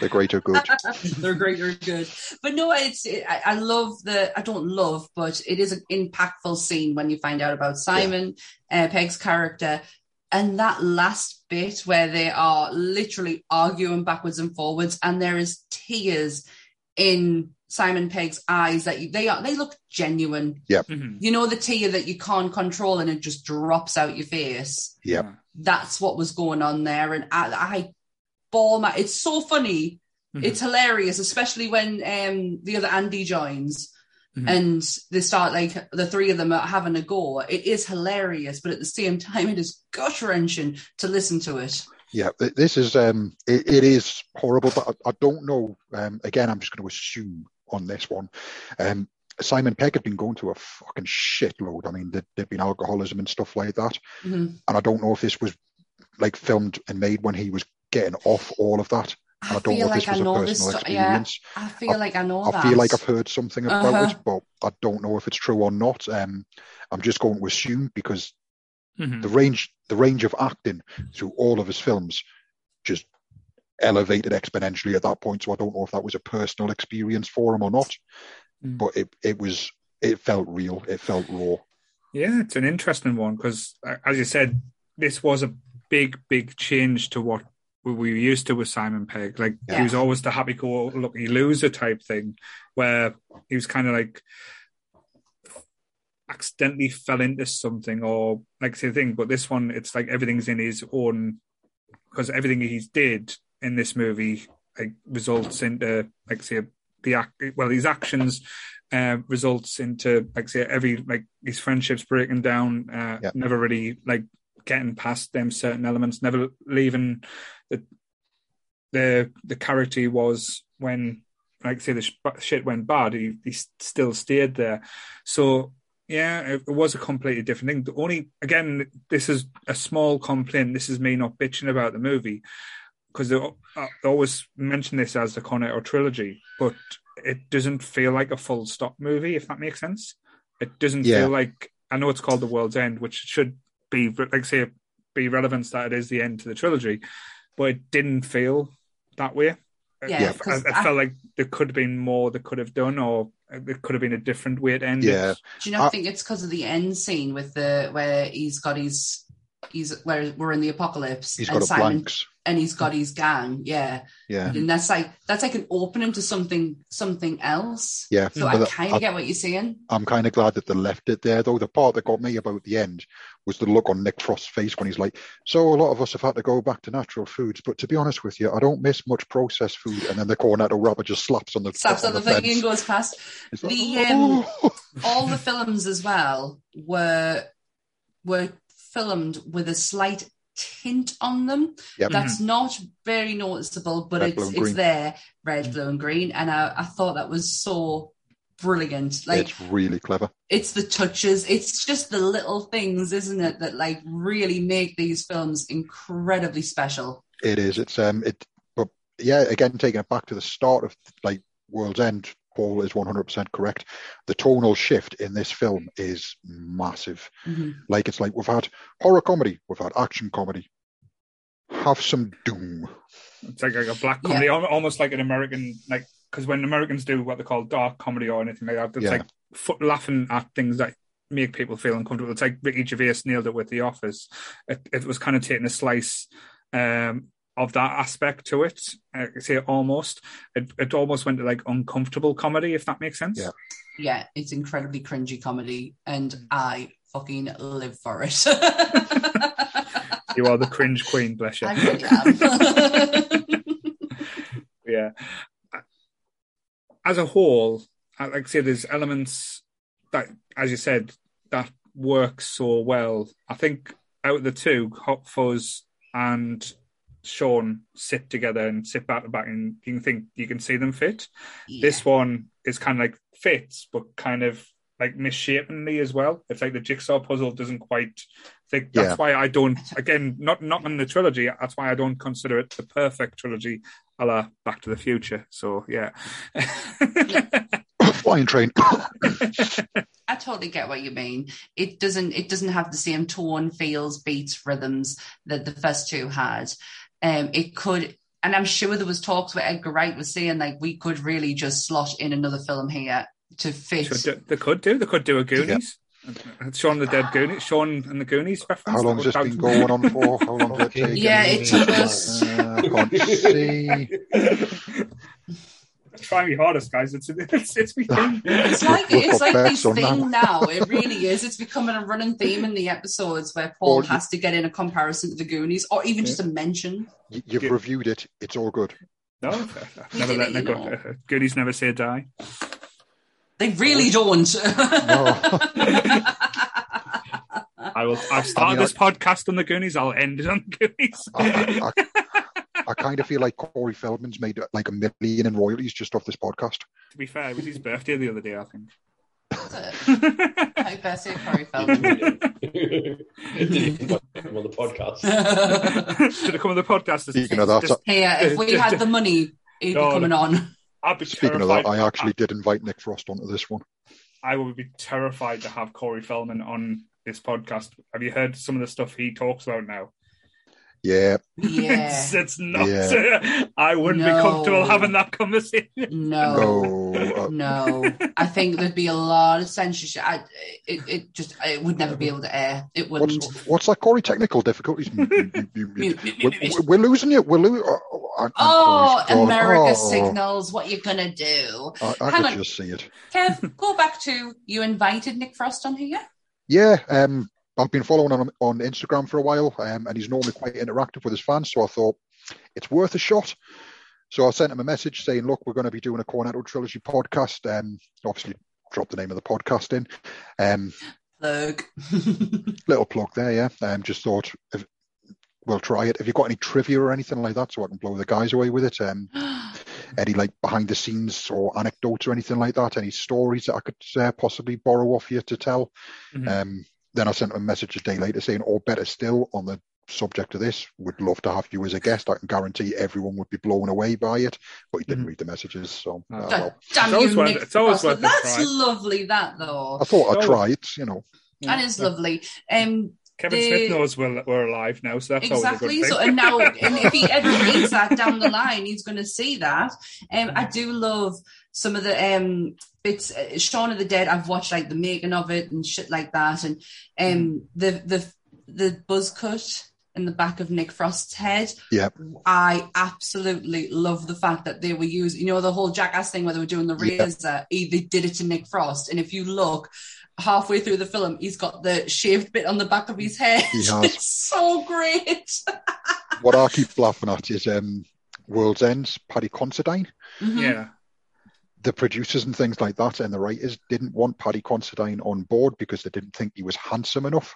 The greater good. [LAUGHS] They're great, they're good. But no, it's it, I, I love the. I don't love, but it is an impactful scene when you find out about Simon uh, Pegg's character, and that last bit where they are literally arguing backwards and forwards, and there is tears in Simon Pegg's eyes that you, they are they look genuine. Mhm. You know the tear that you can't control and it just drops out your face. Yep. That's what was going on there. And I, I ball my, it's so funny. Mhm. It's hilarious, especially when um, the other Andy joins Mhm. and they start like the three of them are having a go. It is hilarious, but at the same time, it is gut wrenching to listen to it. Yeah, this is um, it, it is horrible, but I, I don't know. Um, again, I'm just going to assume on this one. Um, Simon Pegg had been going through a fucking shitload. I mean, there, there'd been alcoholism and stuff like that, Mhm. and I don't know if this was like filmed and made when he was getting off all of that. I I don't feel know if like this I was a know personal this. sto- yeah, experience. I feel like I know I that. feel like I've heard something about Uh-huh. it, but I don't know if it's true or not. Um, I'm just going to assume because Mhm. the range the range of acting through all of his films just elevated exponentially at that point. So I don't know if that was a personal experience for him or not, Mm. but it it was it felt real. It felt raw. Yeah, it's an interesting one because, as you said, this was a big, big change to what we were used to with Simon Pegg. Like he was always the happy-go-lucky loser type thing, where he was kind of like accidentally fell into something or like say thing. But this one, it's like everything's in his own because everything he's did in this movie like results into like say the act well his actions uh, results into like say every like his friendships breaking down uh, Yeah. never really like getting past them certain elements never leaving the the the character he was when like say the sh- shit went bad he, he still stayed there. So yeah it, it was a completely different thing. The only again this is a small complaint. This is me not bitching about the movie because they, I uh, always mention this as the Cornetto trilogy, but it doesn't feel like a full stop movie, if that makes sense. It doesn't Yeah. feel like I know it's called The World's End, which should be like say be relevant that it is the end to the trilogy, but it didn't feel that way. Yeah, I, 'cause I I- felt like there could have been more that could have done, or there could have been a different way to end Yeah. it. Do you not I- think it's because of the end scene with the where he's got his he's where we're in the apocalypse He's and got a Simon blanks. And he's got his gang, yeah, Yeah. and that's like that's like an opening to something something else. Yeah. So I kind of get what you're saying. I'm kind of glad that they left it there, though. The part that got me about the end was the look on Nick Frost's face when he's like, "So a lot of us have had to go back to natural foods, but to be honest with you, I don't miss much processed food." And then the Cornetto wrapper just slaps on the Slaps on the fence. thing and goes past. It's like, The, um, "Oh." all the films as well were were filmed with a slight tint on them. Yep. That's not very noticeable, but Red, it's it's green. there, red, blue, and green. And I, I thought that was so brilliant. Like it's really clever. it's the touches, it's just the little things, isn't it, that like really make these films incredibly special. It is. It's um. It. But yeah, again, taking it back to the start of like World's End, Paul is 100% correct. The tonal shift in this film is massive. Mhm. Like it's like we've had horror comedy, we've had action comedy. Have some doom. It's like, like a black comedy, al- almost like an American, like because when Americans do what they call dark comedy or anything like that, it's Yeah. like f- laughing at things that make people feel uncomfortable. It's like Ricky Gervais nailed it with The Office. It, it was kind of taking a slice um, of that aspect to it. I say almost. It, it almost went to like uncomfortable comedy, if that makes sense. Yeah. Yeah, it's incredibly cringy comedy, and I fucking live for it. [LAUGHS] You are the cringe queen, bless you. I really am. [LAUGHS] yeah. As a whole, like I say, there's elements that, as you said, that work so well. I think out of the two, Hot Fuzz and Shaun sit together and sit back to back, and you can think you can see them fit. This one is kind of like fits, but kind of like misshapenly as well. It's like the jigsaw puzzle doesn't quite think. That's Yeah. why I don't. Again, not not in the trilogy. That's why I don't consider it the perfect trilogy, a la Back to the Future. So yeah. [LAUGHS] Flying train. [LAUGHS] I totally get what you mean. It doesn't it doesn't have the same tone, feels, beats, rhythms that the first two had. Um it could and I'm sure there was talks where Edgar Wright was saying like we could really just slot in another film here to fit. Should do- they could do. They could do a Goonies. Shaun the Dead Goonies. Shaun and the Goonies reference. How long has this been going on for? How long did it [LAUGHS] take? Yeah, it took us- Uh, I can't see. [LAUGHS] Try me hardest, guys. It's it's it's me. [LAUGHS] It's like We've it's got like bets this thing now. It really is. It's becoming a running theme in the episodes where Paul Or you- has to get in a comparison to the Goonies, or even just a mention. You've Yeah. reviewed it. It's all good. No, I've never let it, them go. know. Uh, Goonies never say die. They really don't. [LAUGHS] I will. I've started I mean, this podcast on the Goonies. I'll end it on the Goonies. I, I, I kind of feel like Corey Feldman's made like a million in royalties just off this podcast. to be fair, it was his birthday the other day. I think. Happy birthday, Corey Feldman. [LAUGHS] Didn't even put him on the podcast. Should have come on the podcast. This- Speaking of that, this- Here, if we had the money, he'd be coming on. I'd be Speaking of that, I actually did invite Nick Frost onto this one. I would be terrified to have Corey Feldman on this podcast. Have you heard some of the stuff he talks about now? Yeah, [LAUGHS] Yeah. It's, it's not. Yeah. [LAUGHS] I wouldn't be comfortable having that conversation. No. [LAUGHS] no, uh, No, I think there'd be a lot of censorship. I, it, it just, it would never be able to air. It wouldn't. what's what's that, Corey? Technical difficulties. we're, we're- we're losing you. We're losing. Oh, Oh. America Oh, signals. What you're gonna do? I, I Hang could on. just see it. Kev, go back to you invited Nick Frost on here. Yeah, um, I've been following him on Instagram for a while, um, and he's normally quite interactive with his fans. So I thought it's worth a shot. So I sent him a message saying, "Look, we're going to be doing a Cornetto trilogy podcast. Um, obviously, drop the name of the podcast in. Um, Plug. [LAUGHS] little plug there, yeah. Um, just thought if, we'll try it. Have you got any trivia or anything like that, so I can blow the guys away with it? Um, [GASPS] any like behind the scenes or anecdotes or anything like that? Any stories that I could uh, possibly borrow off you to tell? Mhm. Um, then I sent him a message a day later saying, or better still, on the subject of this. Would love to have you as a guest. I can guarantee everyone would be blown away by it. But he didn't mm. read the messages, so uh, well. damn it's you, Nick. It's always worth That's lovely. That though. I thought I'd try it. You know. That is lovely. Um, Kevin the... Smith knows we're, we're alive now, so that's exactly. So, and now, [LAUGHS] and if he ever reads that down the line, he's going to see that. Um, I do love some of the um bits. Uh, Shaun of the Dead. I've watched like the making of it and shit like that, and um the the the buzz cut in the back of Nick Frost's head. Yeah. I absolutely love the fact that they were using, you know, the whole jackass thing where they were doing the razor. Yep. They did it to Nick Frost. And if you look, halfway through the film, he's got the shaved bit on the back of his head. [LAUGHS] It's so great. [LAUGHS] what I keep laughing at is um, World's End, Paddy Considine. Mm-hmm. Yeah the producers and things like that and the writers didn't want Paddy Considine on board because they didn't think he was handsome enough.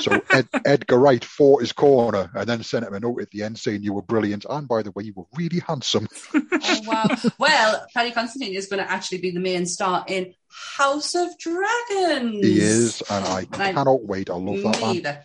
So [LAUGHS] Ed, Edgar Wright fought his corner and then sent him a note at the end saying you were brilliant and by the way you were really handsome. [LAUGHS] oh wow! Well, Paddy Considine is going to actually be the main star in House of Dragons. He is, and I cannot wait. I love that neither. man.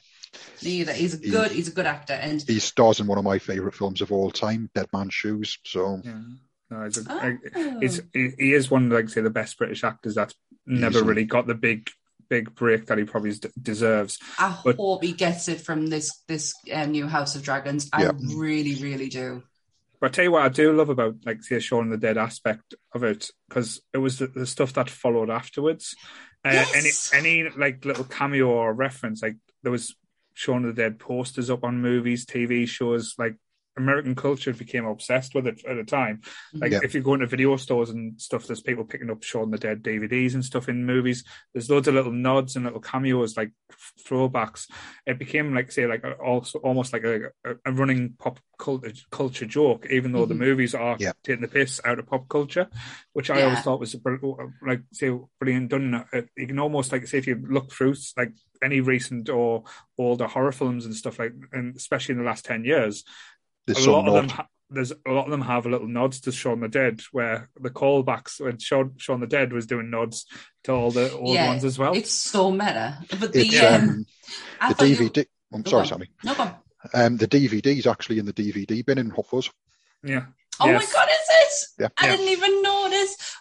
Neither. He's a good. He's a good actor, and he stars in one of my favorite films of all time, Dead Man's Shoes. So. Yeah. No, he's, a, oh. he's he is one of like say the best British actors that's never Easily. really got the big big break that he probably deserves. I but, hope he gets it from this this uh, new House of Dragons. I yeah. really, really do. But I tell you what, I do love about like say Shaun the Dead aspect of it because it was the, the, stuff that followed afterwards. Uh, yes. Any any like little cameo or reference, like there was Shaun the Dead posters up on movies, TV shows, like American culture became obsessed with it at the time. Like yeah. if you go into video stores and stuff, there's people picking up Shaun the Dead DVDs and stuff in movies. There's loads of little nods and little cameos, like throwbacks. It became like say like also almost like a, a running pop culture, culture joke, even though mm-hmm. the movies are yeah. taking the piss out of pop culture, which I yeah. always thought was like say brilliant done. Uh, you can almost like say if you look through like any recent or older horror films and stuff like, and especially in the last ten years there's a lot of them. Ha- there's a lot of them have a little nods to Shaun the Dead, where the callbacks when Shaun, Shaun the Dead was doing nods to all the old yeah, ones as well. It's so meta. But the um, the DVD. You... I'm sorry, Sammy. No, go um, the DVD is actually in the DVD bin in Hot Yeah. Oh yes. my god, is it? Yeah. I yeah. didn't even notice.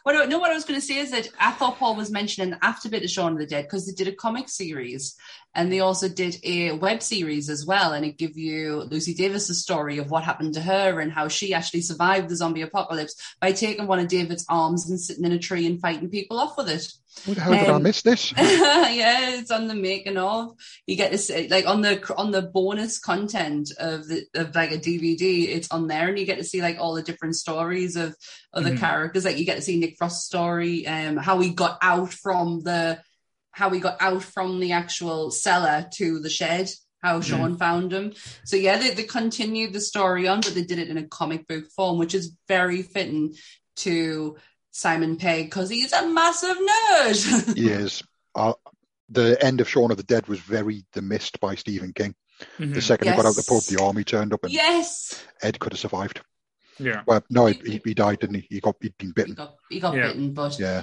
What I know what I was going to say is that I thought Paul was mentioning after bit of Shaun of the Dead because they did a comic series and they also did a web series as well, and it give you Lucy Davis's story of what happened to her and how she actually survived the zombie apocalypse by taking one of David's arms and sitting in a tree and fighting people off with it. How did um, I miss this? [LAUGHS] yeah, it's on the making of. You get this like on the on the bonus content of the of like a DVD. It's on there, and you get to see like all the different stories of other mm-hmm. characters. Like you get to see Nick Frost's story, um, how he got out from the how he got out from the actual cellar to the shed how mm-hmm. Mm. found him. So yeah, they, they continued the story on, but they did it in a comic book form, which is very fitting to Simon Pegg because he's a massive nerd. [LAUGHS] he is. Uh, the end of Shaun of the Dead was very The Mist by Stephen King. Mm-hmm. The second yes. he got out the pub, the army turned up, and yes, Ed could have survived. Yeah. Well, no, he, he died, didn't he? He got he'd been bitten. He got, he got yeah. bitten, but yeah.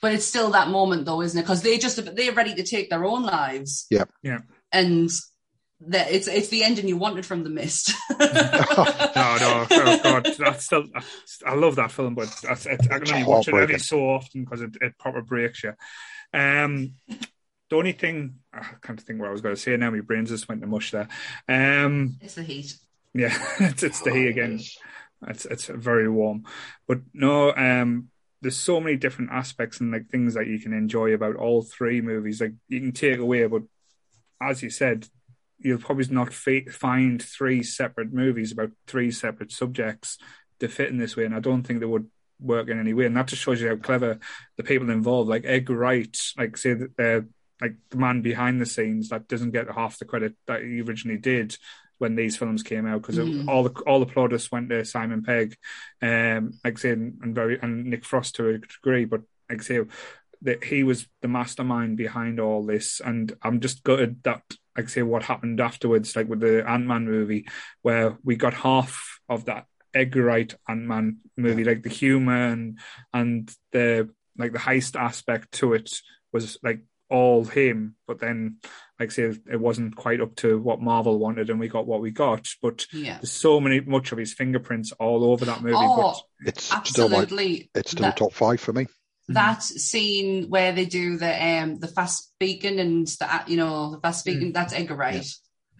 But it's still that moment, though, isn't it? Because they just they're ready to take their own lives. Yeah. Yeah. And that it's it's the ending you wanted from the mist. [LAUGHS] no, no, oh god, that's still I love that film, but that's, it, I can only watch it every so often because it, it proper breaks you. Um, the only thing I can't think what I was going to say now. My brains just went to mush there. Um, it's the heat. Yeah, [LAUGHS] it's, it's the heat again. It's it's very warm, but no. Um, there's so many different aspects and like things that you can enjoy about all three movies. Like you can take away, but as you said, you'll probably not find three separate movies about three separate subjects to fit in this way, and I don't think they would work in any way. And that just shows you how clever the people involved, like Edgar Wright, like say that, uh, like the man behind the scenes that doesn't get half the credit that he originally did when these films came out because mm. all the all the plaudits went to Simon Pegg, um, like say, and very and Nick Frost to a degree, but like say that he was the mastermind behind all this, and I'm just gutted that like say what happened afterwards, like with the Ant Man movie, where we got half of that Edgar Wright Ant Man movie, like the humor and and the like the heist aspect to it was like all him, but then, like I say, it wasn't quite up to what Marvel wanted, and we got what we got. But Yeah. there's so many, much of his fingerprints all over that movie. Oh, It's still my, absolutely. it's still That- top five for me. That scene where they do the um the fast speaking and the you know the fast speaking that's Edgar Wright.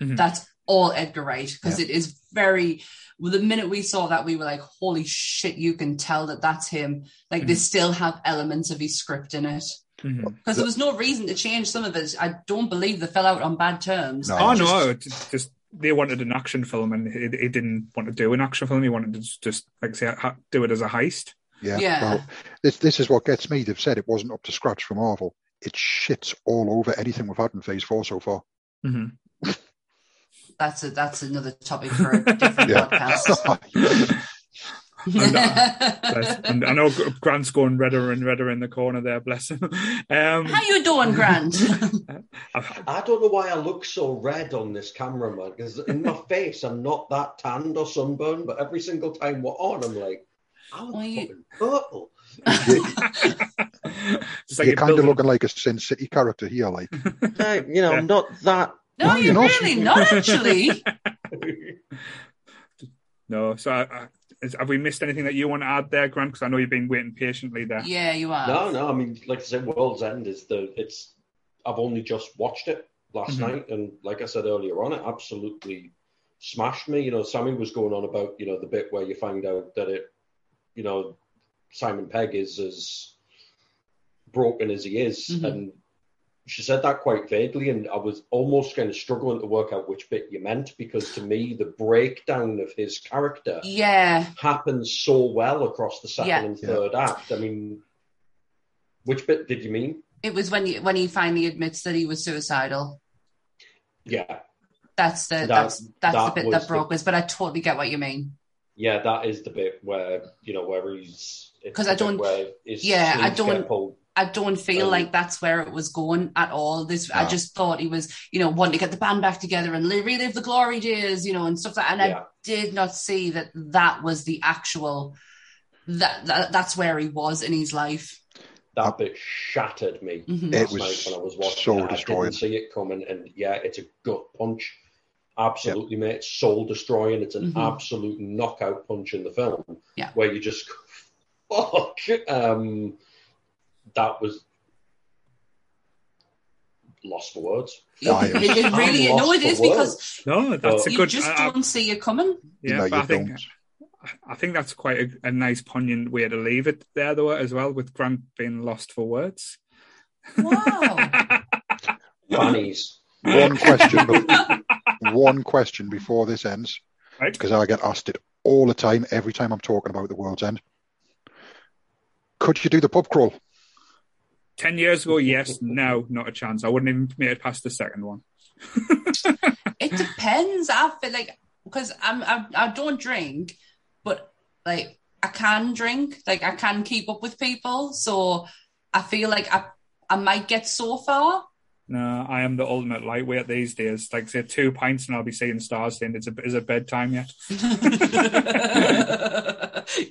Mhm. That's all Edgar Wright because it is very. Well, the minute we saw that, we were like, "Holy shit!" You can tell that that's him. Like they still have elements of his script in it But, Mhm. because there was no reason to change some of it. I don't believe they fell out on bad terms. No. Oh Just- no, it's just they wanted an action film, and he, he didn't want to do an action film. He wanted to just, just like say ha- do it as a heist. Yeah. Yeah. Well, this this is what gets me. They've said it wasn't up to scratch for Marvel. It shits all over anything we've had in Phase Four so far. hmm That's a that's another topic for a different [LAUGHS] Yeah. podcast. [LAUGHS] And, Bless- and I know Gr- Grant's going redder and redder in the corner there. Bless him. Um, How you doing, Grant? [LAUGHS] I've- I don't know why I look so red on this camera, man. Because in my face, I'm not that tanned or sunburned, but every single time we're on, I'm like, I'm Well, you- purple. [LAUGHS] Like You're you're kind of looking like a Sin City character here, like. [LAUGHS] Hey, you know, Yeah. I'm not that. no, No, you're you're really not actually. [LAUGHS] No, so I, I, is, have we missed anything that you want to add there, Grant? Because I know you've been waiting patiently there. Yeah, you are. No, no. I mean, like I said, World's End is the. It's. I've only just watched it last Mhm. night, and like I said earlier on, it absolutely smashed me. You know, Sammy was going on about you know the bit where you find out that it, you know, Simon Pegg is as broken as he is, Mhm. and she said that quite vaguely, and I was almost kind of struggling to work out which bit you meant because to me the breakdown of his character Yeah, happens so well across the second Yeah. and third act. I mean, which bit did you mean? it was when you when he finally admits that he was suicidal. Yeah, That's the That- that's that's that the bit was that the- broke us. But I totally get what you mean. Yeah, that is the bit where you know where he's because I bit don't- Where his yeah, I don't- I don't feel Um, like that's where it was going at all. This I just thought he was, you know, wanting to get the band back together and relive the glory days, you know, and stuff like. that. And Yeah. I did not see that that was the actual. That, that that's where he was in his life. That bit shattered me Mhm. It was night when I was watching. so it. I destroying. didn't see it coming, and yeah, it's a gut punch. Absolutely, mate. Soul destroying. It's an Mhm. absolute knockout punch in the film. Yeah. Where you just fuck. Um, that was lost for words. Yeah, it, it it, really no, lost it for is because. No, that's a good. you good. just I- I- don't see it coming. yeah, No, but you I think don't. I think that's quite a, a nice, poignant way to leave it there, though, as well, with Grant being lost for words. Wow. [LAUGHS] Fannies. One question, be- [LAUGHS] one question before this ends, Right. because I get asked it all the time, every time I'm talking about the world's end. Could you do the pub crawl? Ten years ago, yes. Now, not a chance. I wouldn't even make it past the second one. [LAUGHS] it depends. I feel like because I'm I, I don't drink, but like I can drink. Like I can keep up with people. So I feel like I I might get so far. No, I am the ultimate lightweight these days. Like, say, two pints and I'll be seeing stars. Then it's a, is it bedtime yet? [LAUGHS] you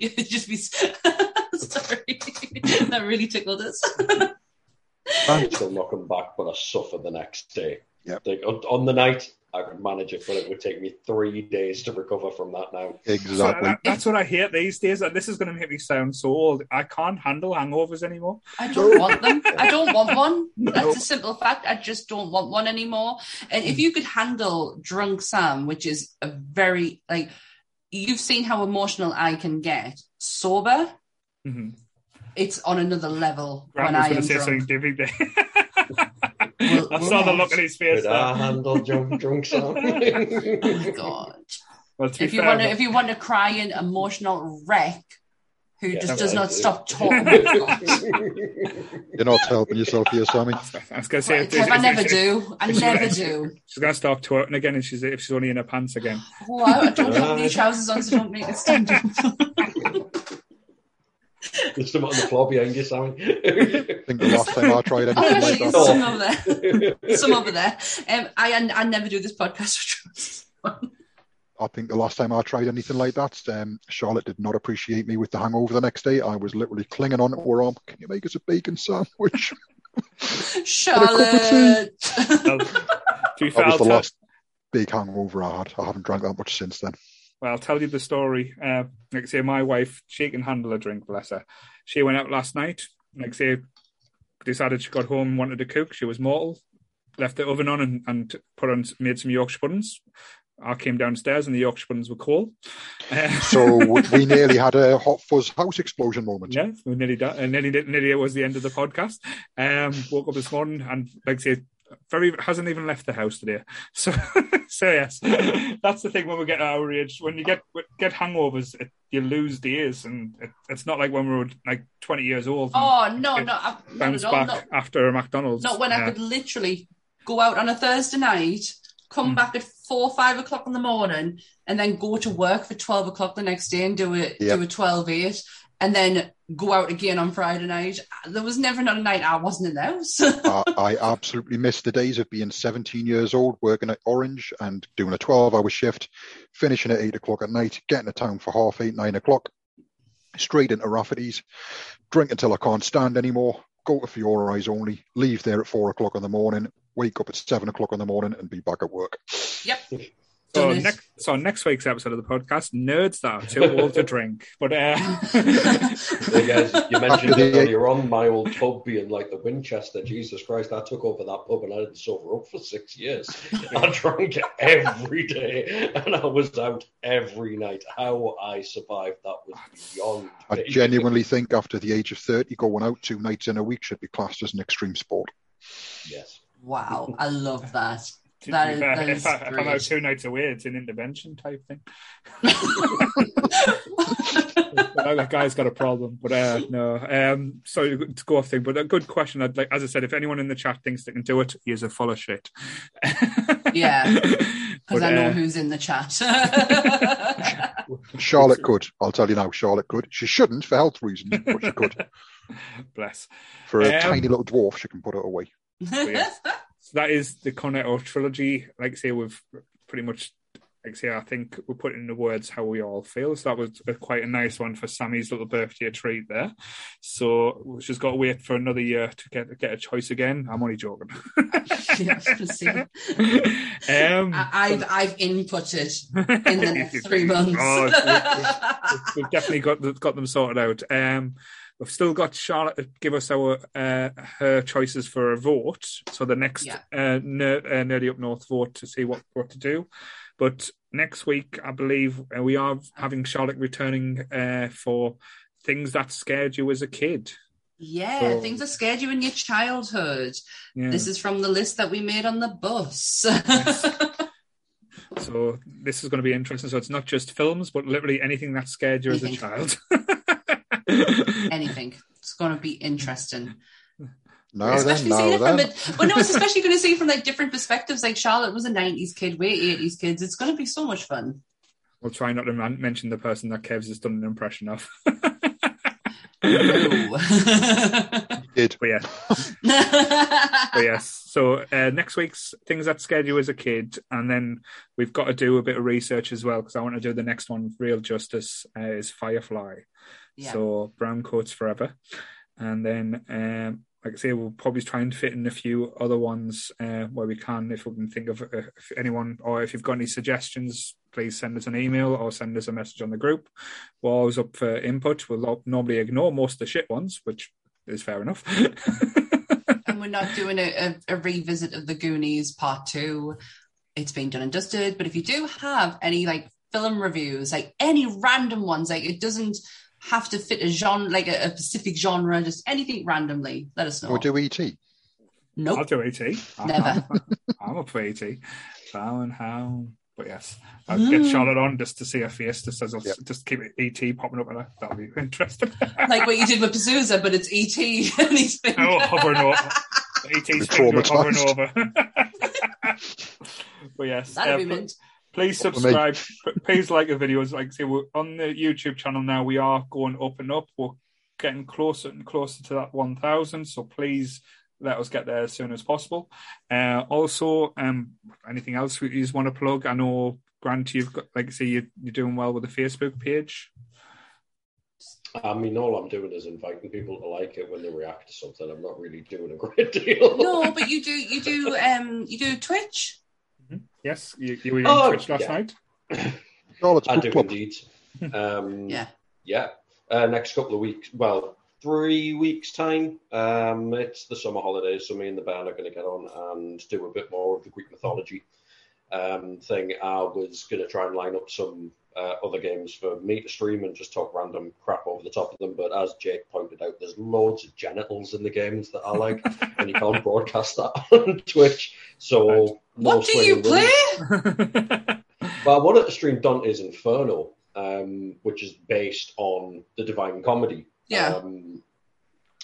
just be [LAUGHS] sorry. [LAUGHS] that really tickled us. I'm still knocking back, but I suffer the next day. Yep. Like on, on the night, I could manage it, but it would take me three days to recover from that now. Exactly. that- that's what I hate these days. And this is going to make me sound so old. I can't handle hangovers anymore. I don't [LAUGHS] want them. I don't want one. That's a simple fact. I just don't want one anymore. And if you could handle drunk Sam, which is a very like you've seen how emotional I can get sober, hmm it's on another level Grant when I going am to say drunk. [LAUGHS] something different there. Well, I saw the look on his face Could I there. handle drunk, drunk [LAUGHS] song? Oh [LAUGHS] God. Well, If you fair, want to, if you want a crying emotional wreck who Yeah, just does not do. stop talking. [LAUGHS] Oh You're not helping yourself here, Sammy. I was going to say, if- Kev, if- I never if- do. I never do. She's going to start twerking again if she's if she's only in her pants again. Oh, I don't have any trousers on, so don't make it stand up. There's some on the floor behind you, Sammy. I think the last time I tried Oh, anything like that, some over there. Some over there. Um, I I never do this podcast for. I think the last time I tried anything like that, um, Charlotte did not appreciate me with the hangover the next day. I was literally clinging on to her arm. Can you make us a bacon sandwich? Charlotte. Well, to be fair, That was the last [LAUGHS] big hangover I had. I haven't drank that much since then. Well, I'll tell you the story. Uh, like I say, my wife, she can handle a drink, bless her. She went out last night. Like I say, decided she got home and wanted to cook. She was mortal. Left the oven on and, and put on made some Yorkshire puddings. I came downstairs and the Yorkshire puddings were cold. [LAUGHS] So we nearly had a hot fuzz house explosion moment. yeah, we nearly, da- uh, nearly, nearly it was the end of the podcast. Um, woke up this morning and like I say, very hasn't even left the house today. [LAUGHS] So, so yes, [LAUGHS] that's the thing when we get our age. When you get get hangovers, it, you lose days, and it, it's not like when we were like twenty years old. Oh no, no, I- bounce at all. back Not, after a McDonald's. not when I could literally go out on a Thursday night, come Mm. back at four, five o'clock in the morning, and then go to work for twelve o'clock the next day and do a Yep. do a twelve eight, and then go out again on Friday night. There was never not a night I wasn't in the house. [LAUGHS] I, I absolutely missed the days of being 17 years old, working at Orange and doing a 12 hour shift, finishing at 8 o'clock at night, getting to town for half 8, 9 o'clock, straight into Rafferty's, drink until I can't stand anymore, go to Fiora Eyes only, leave there at 4 o'clock in the morning, wake up at 7 o'clock in the morning and be back at work. yep. [LAUGHS] So Done it. next, so next week's episode of the podcast, nerds that are too old to drink. But uh, [LAUGHS] Hey guys, you mentioned After it earlier on my old pub being like the Winchester. Jesus Christ, I took over that pub and I didn't sober up for six years. I [LAUGHS] drank every day and I was out every night. How I survived that was beyond. I me. genuinely think after the age of 30, going out two nights in a week should be classed as an extreme sport. Yes. Wow, I love that. To That be is- fair, that if, is [LAUGHS] I, if I'm out two nights away, it's an intervention type thing. [LAUGHS] That guy's got a problem, but uh, no. Um, sorry to go off thing, but a good question. I'd like, as I said, if anyone in the chat thinks they can do it, he is a full of shit. Yeah, [LAUGHS] Because I know uh, who's in the chat. Charlotte could. I'll tell you now, Charlotte could. She shouldn't for health reasons, but she could. Bless. For a Um, tiny little dwarf, she can put it away. yeah. So that is the Cornetto trilogy. Like I say, we've pretty much, like I say, I think we put in the words how we all feel. So that was a, quite a nice one for Sammy's little birthday treat there. So we've just got to wait for another year to get get a choice again. I'm only joking. [LAUGHS] Yeah, I was gonna say. um, I- I've I've inputted in the [LAUGHS] next three months. Oh, we've, [LAUGHS] we've definitely got got them sorted out. Um, we've still got Charlotte to give us our uh, her choices for a vote. So the next Yeah. uh, ner- uh, nerdy up north vote to see what what to do. But next week, I believe uh, we are having Charlotte returning uh, for things that scared you as a kid. yeah, So- things that scared you in your childhood. Yeah. This is from the list that we made on the bus. [LAUGHS] so this is going to be interesting. So it's not just films, but literally anything that scared you as a child. [LAUGHS] Anything. It's going to be interesting. Now especially then, seeing now it from then. it. Well, no, it's especially going to see it from like different perspectives. Like Charlotte was a '90s kid, we're '80s kids. It's going to be so much fun. We'll try not to man- mention the person that Kev's has done an impression of. No. Did. But yeah, but yes. So uh, next week's things that scared you as a kid, and then we've got to do a bit of research as well because I want to do the next one. Real justice uh, is Firefly. Yeah. So brown coats forever, and then um, like I say, we'll probably try and fit in a few other ones uh, where we can, if we can think of uh, if anyone or if you've got any suggestions, please send us an email or send us a message on the group. We're always up for input. We'll normally ignore most of the shit ones, which is fair enough. [LAUGHS] and we're not doing a, a, a revisit of the Goonies part two. It's been done and dusted. But if you do have any like film reviews, like any random ones, like it doesn't have to fit a genre, like a, a specific genre, just anything randomly, let us know. Or do ET. ET? I'll do ET. Never. I'm, [LAUGHS] I'm up for ET. How and how. But yes, I'll get Charlotte on just to see her face, just as Yep. just keep ET popping up, and that'll be interesting. [LAUGHS] like what you did with Pazuzu, but it's ET [LAUGHS] and he's been oh, hovering over. ET's finger hovering over. but yes, that'd uh, be pl- mint. Please What for me? subscribe. Please like the videos. Like I say, we're on the YouTube channel now. We are going up and up. We're getting closer and closer to that 1,000. So please let us get there as soon as possible. Uh, also, um, anything else you just want to plug? I know, Grant, you've got, like I say, you're, you're doing well with the Facebook page. I mean, all I'm doing is inviting people to like it when they react to something. I'm not really doing a great [LAUGHS] deal. No, but you do. You do. Um, you do Twitch. Yes, you, you were on oh, Twitch last yeah. night. [CLEARS THROAT] oh, it's I do club. indeed. Um, yeah. Yeah. Uh, next couple of weeks. Well, three weeks' time. Um, it's the summer holidays, so me and the band are going to get on and do a bit more of the Greek mythology um, thing. I was going to try and line up some uh, other games for me to stream and just talk random crap over the top of them. But as Jake pointed out, there's loads of genitals in the games that I like, [LAUGHS] and you can't broadcast that [LAUGHS] on Twitch. So, right. what do you play? well, [LAUGHS] I wanted to stream Dante's Inferno, um, which is based on the Divine Comedy. Yeah. Um,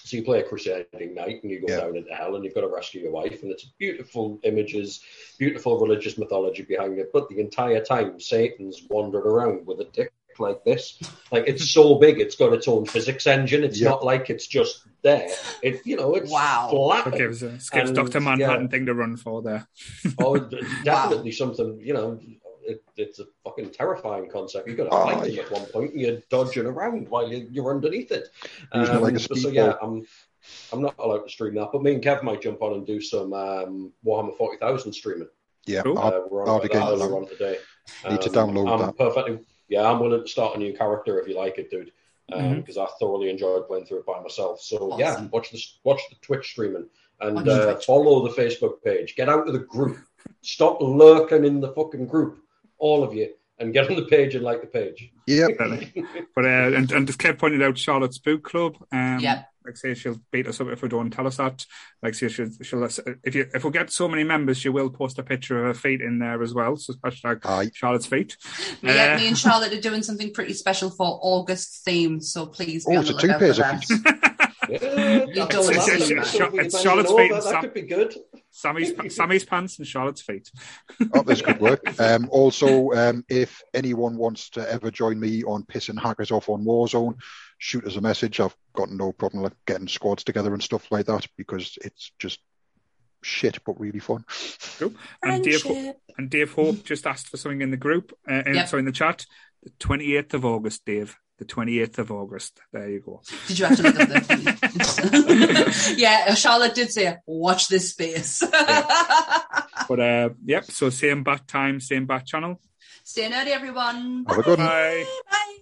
so you play a crusading knight and you go yeah. down into hell and you've got to rescue your wife and it's beautiful images, beautiful religious mythology behind it. But the entire time Satan's wandered around with a dick like this. Like it's so big, it's got its own physics engine. It's yep. not like it's just there. It you know it's wow. flat. It gives, gives Doctor Manhattan yeah. thing to run for there. oh, [LAUGHS] definitely wow. something. You know, it, it's a fucking terrifying concept. You've got to oh, fight yeah. at one point, and you're dodging around while you're, you're underneath it. Um, like so yeah, I'm I'm not allowed to stream that, but me and Kev might jump on and do some um, Warhammer Forty Thousand streaming. Yeah, uh, I'll, we're on, I'll that on today. Need to um, download I'm that. Perfectly. Yeah, I'm willing to start a new character if you like it, dude. Because um, mm-hmm. I thoroughly enjoyed playing through it by myself. So awesome. yeah, watch the watch the Twitch streaming and uh, follow the Facebook page. Get out of the group. Stop lurking in the fucking group all of you, and get on the page and like the page. Yeah. but uh, and, and as Kev pointed out, Charlotte's Book Club. Um, yeah. Like say she'll beat us up if we don't tell us that. Like say she'll, she'll if you if we get so many members, she will post a picture of her feet in there as well. So hashtag Aye. Charlotte's feet. Yeah, uh, me and Charlotte are doing something pretty special for August theme. So please. Oh, it's a two pairs of feet. yeah, you don't it's, it's Charlotte's feet. That, that could be good. Sammy's [LAUGHS] Sammy's pants and Charlotte's feet. oh, that's good work. [LAUGHS] Um, also, um, if anyone wants to ever join me on pissing hackers off on Warzone, shoot us a message. I've got no problem like getting squads together and stuff like that because it's just shit but really fun. Cool. And Dave, and Dave Hope just asked for something in the group, uh, in, yep. sorry, in the chat. The 28th of August, Dave the 28th of August. There you go. [LAUGHS] Did you actually look up the [LAUGHS] [LAUGHS] Yeah, Charlotte did say, watch this space. yeah. But uh, yep, so same bat time, same bat channel. Stay nerdy, everyone. Have a good one. Bye. Bye.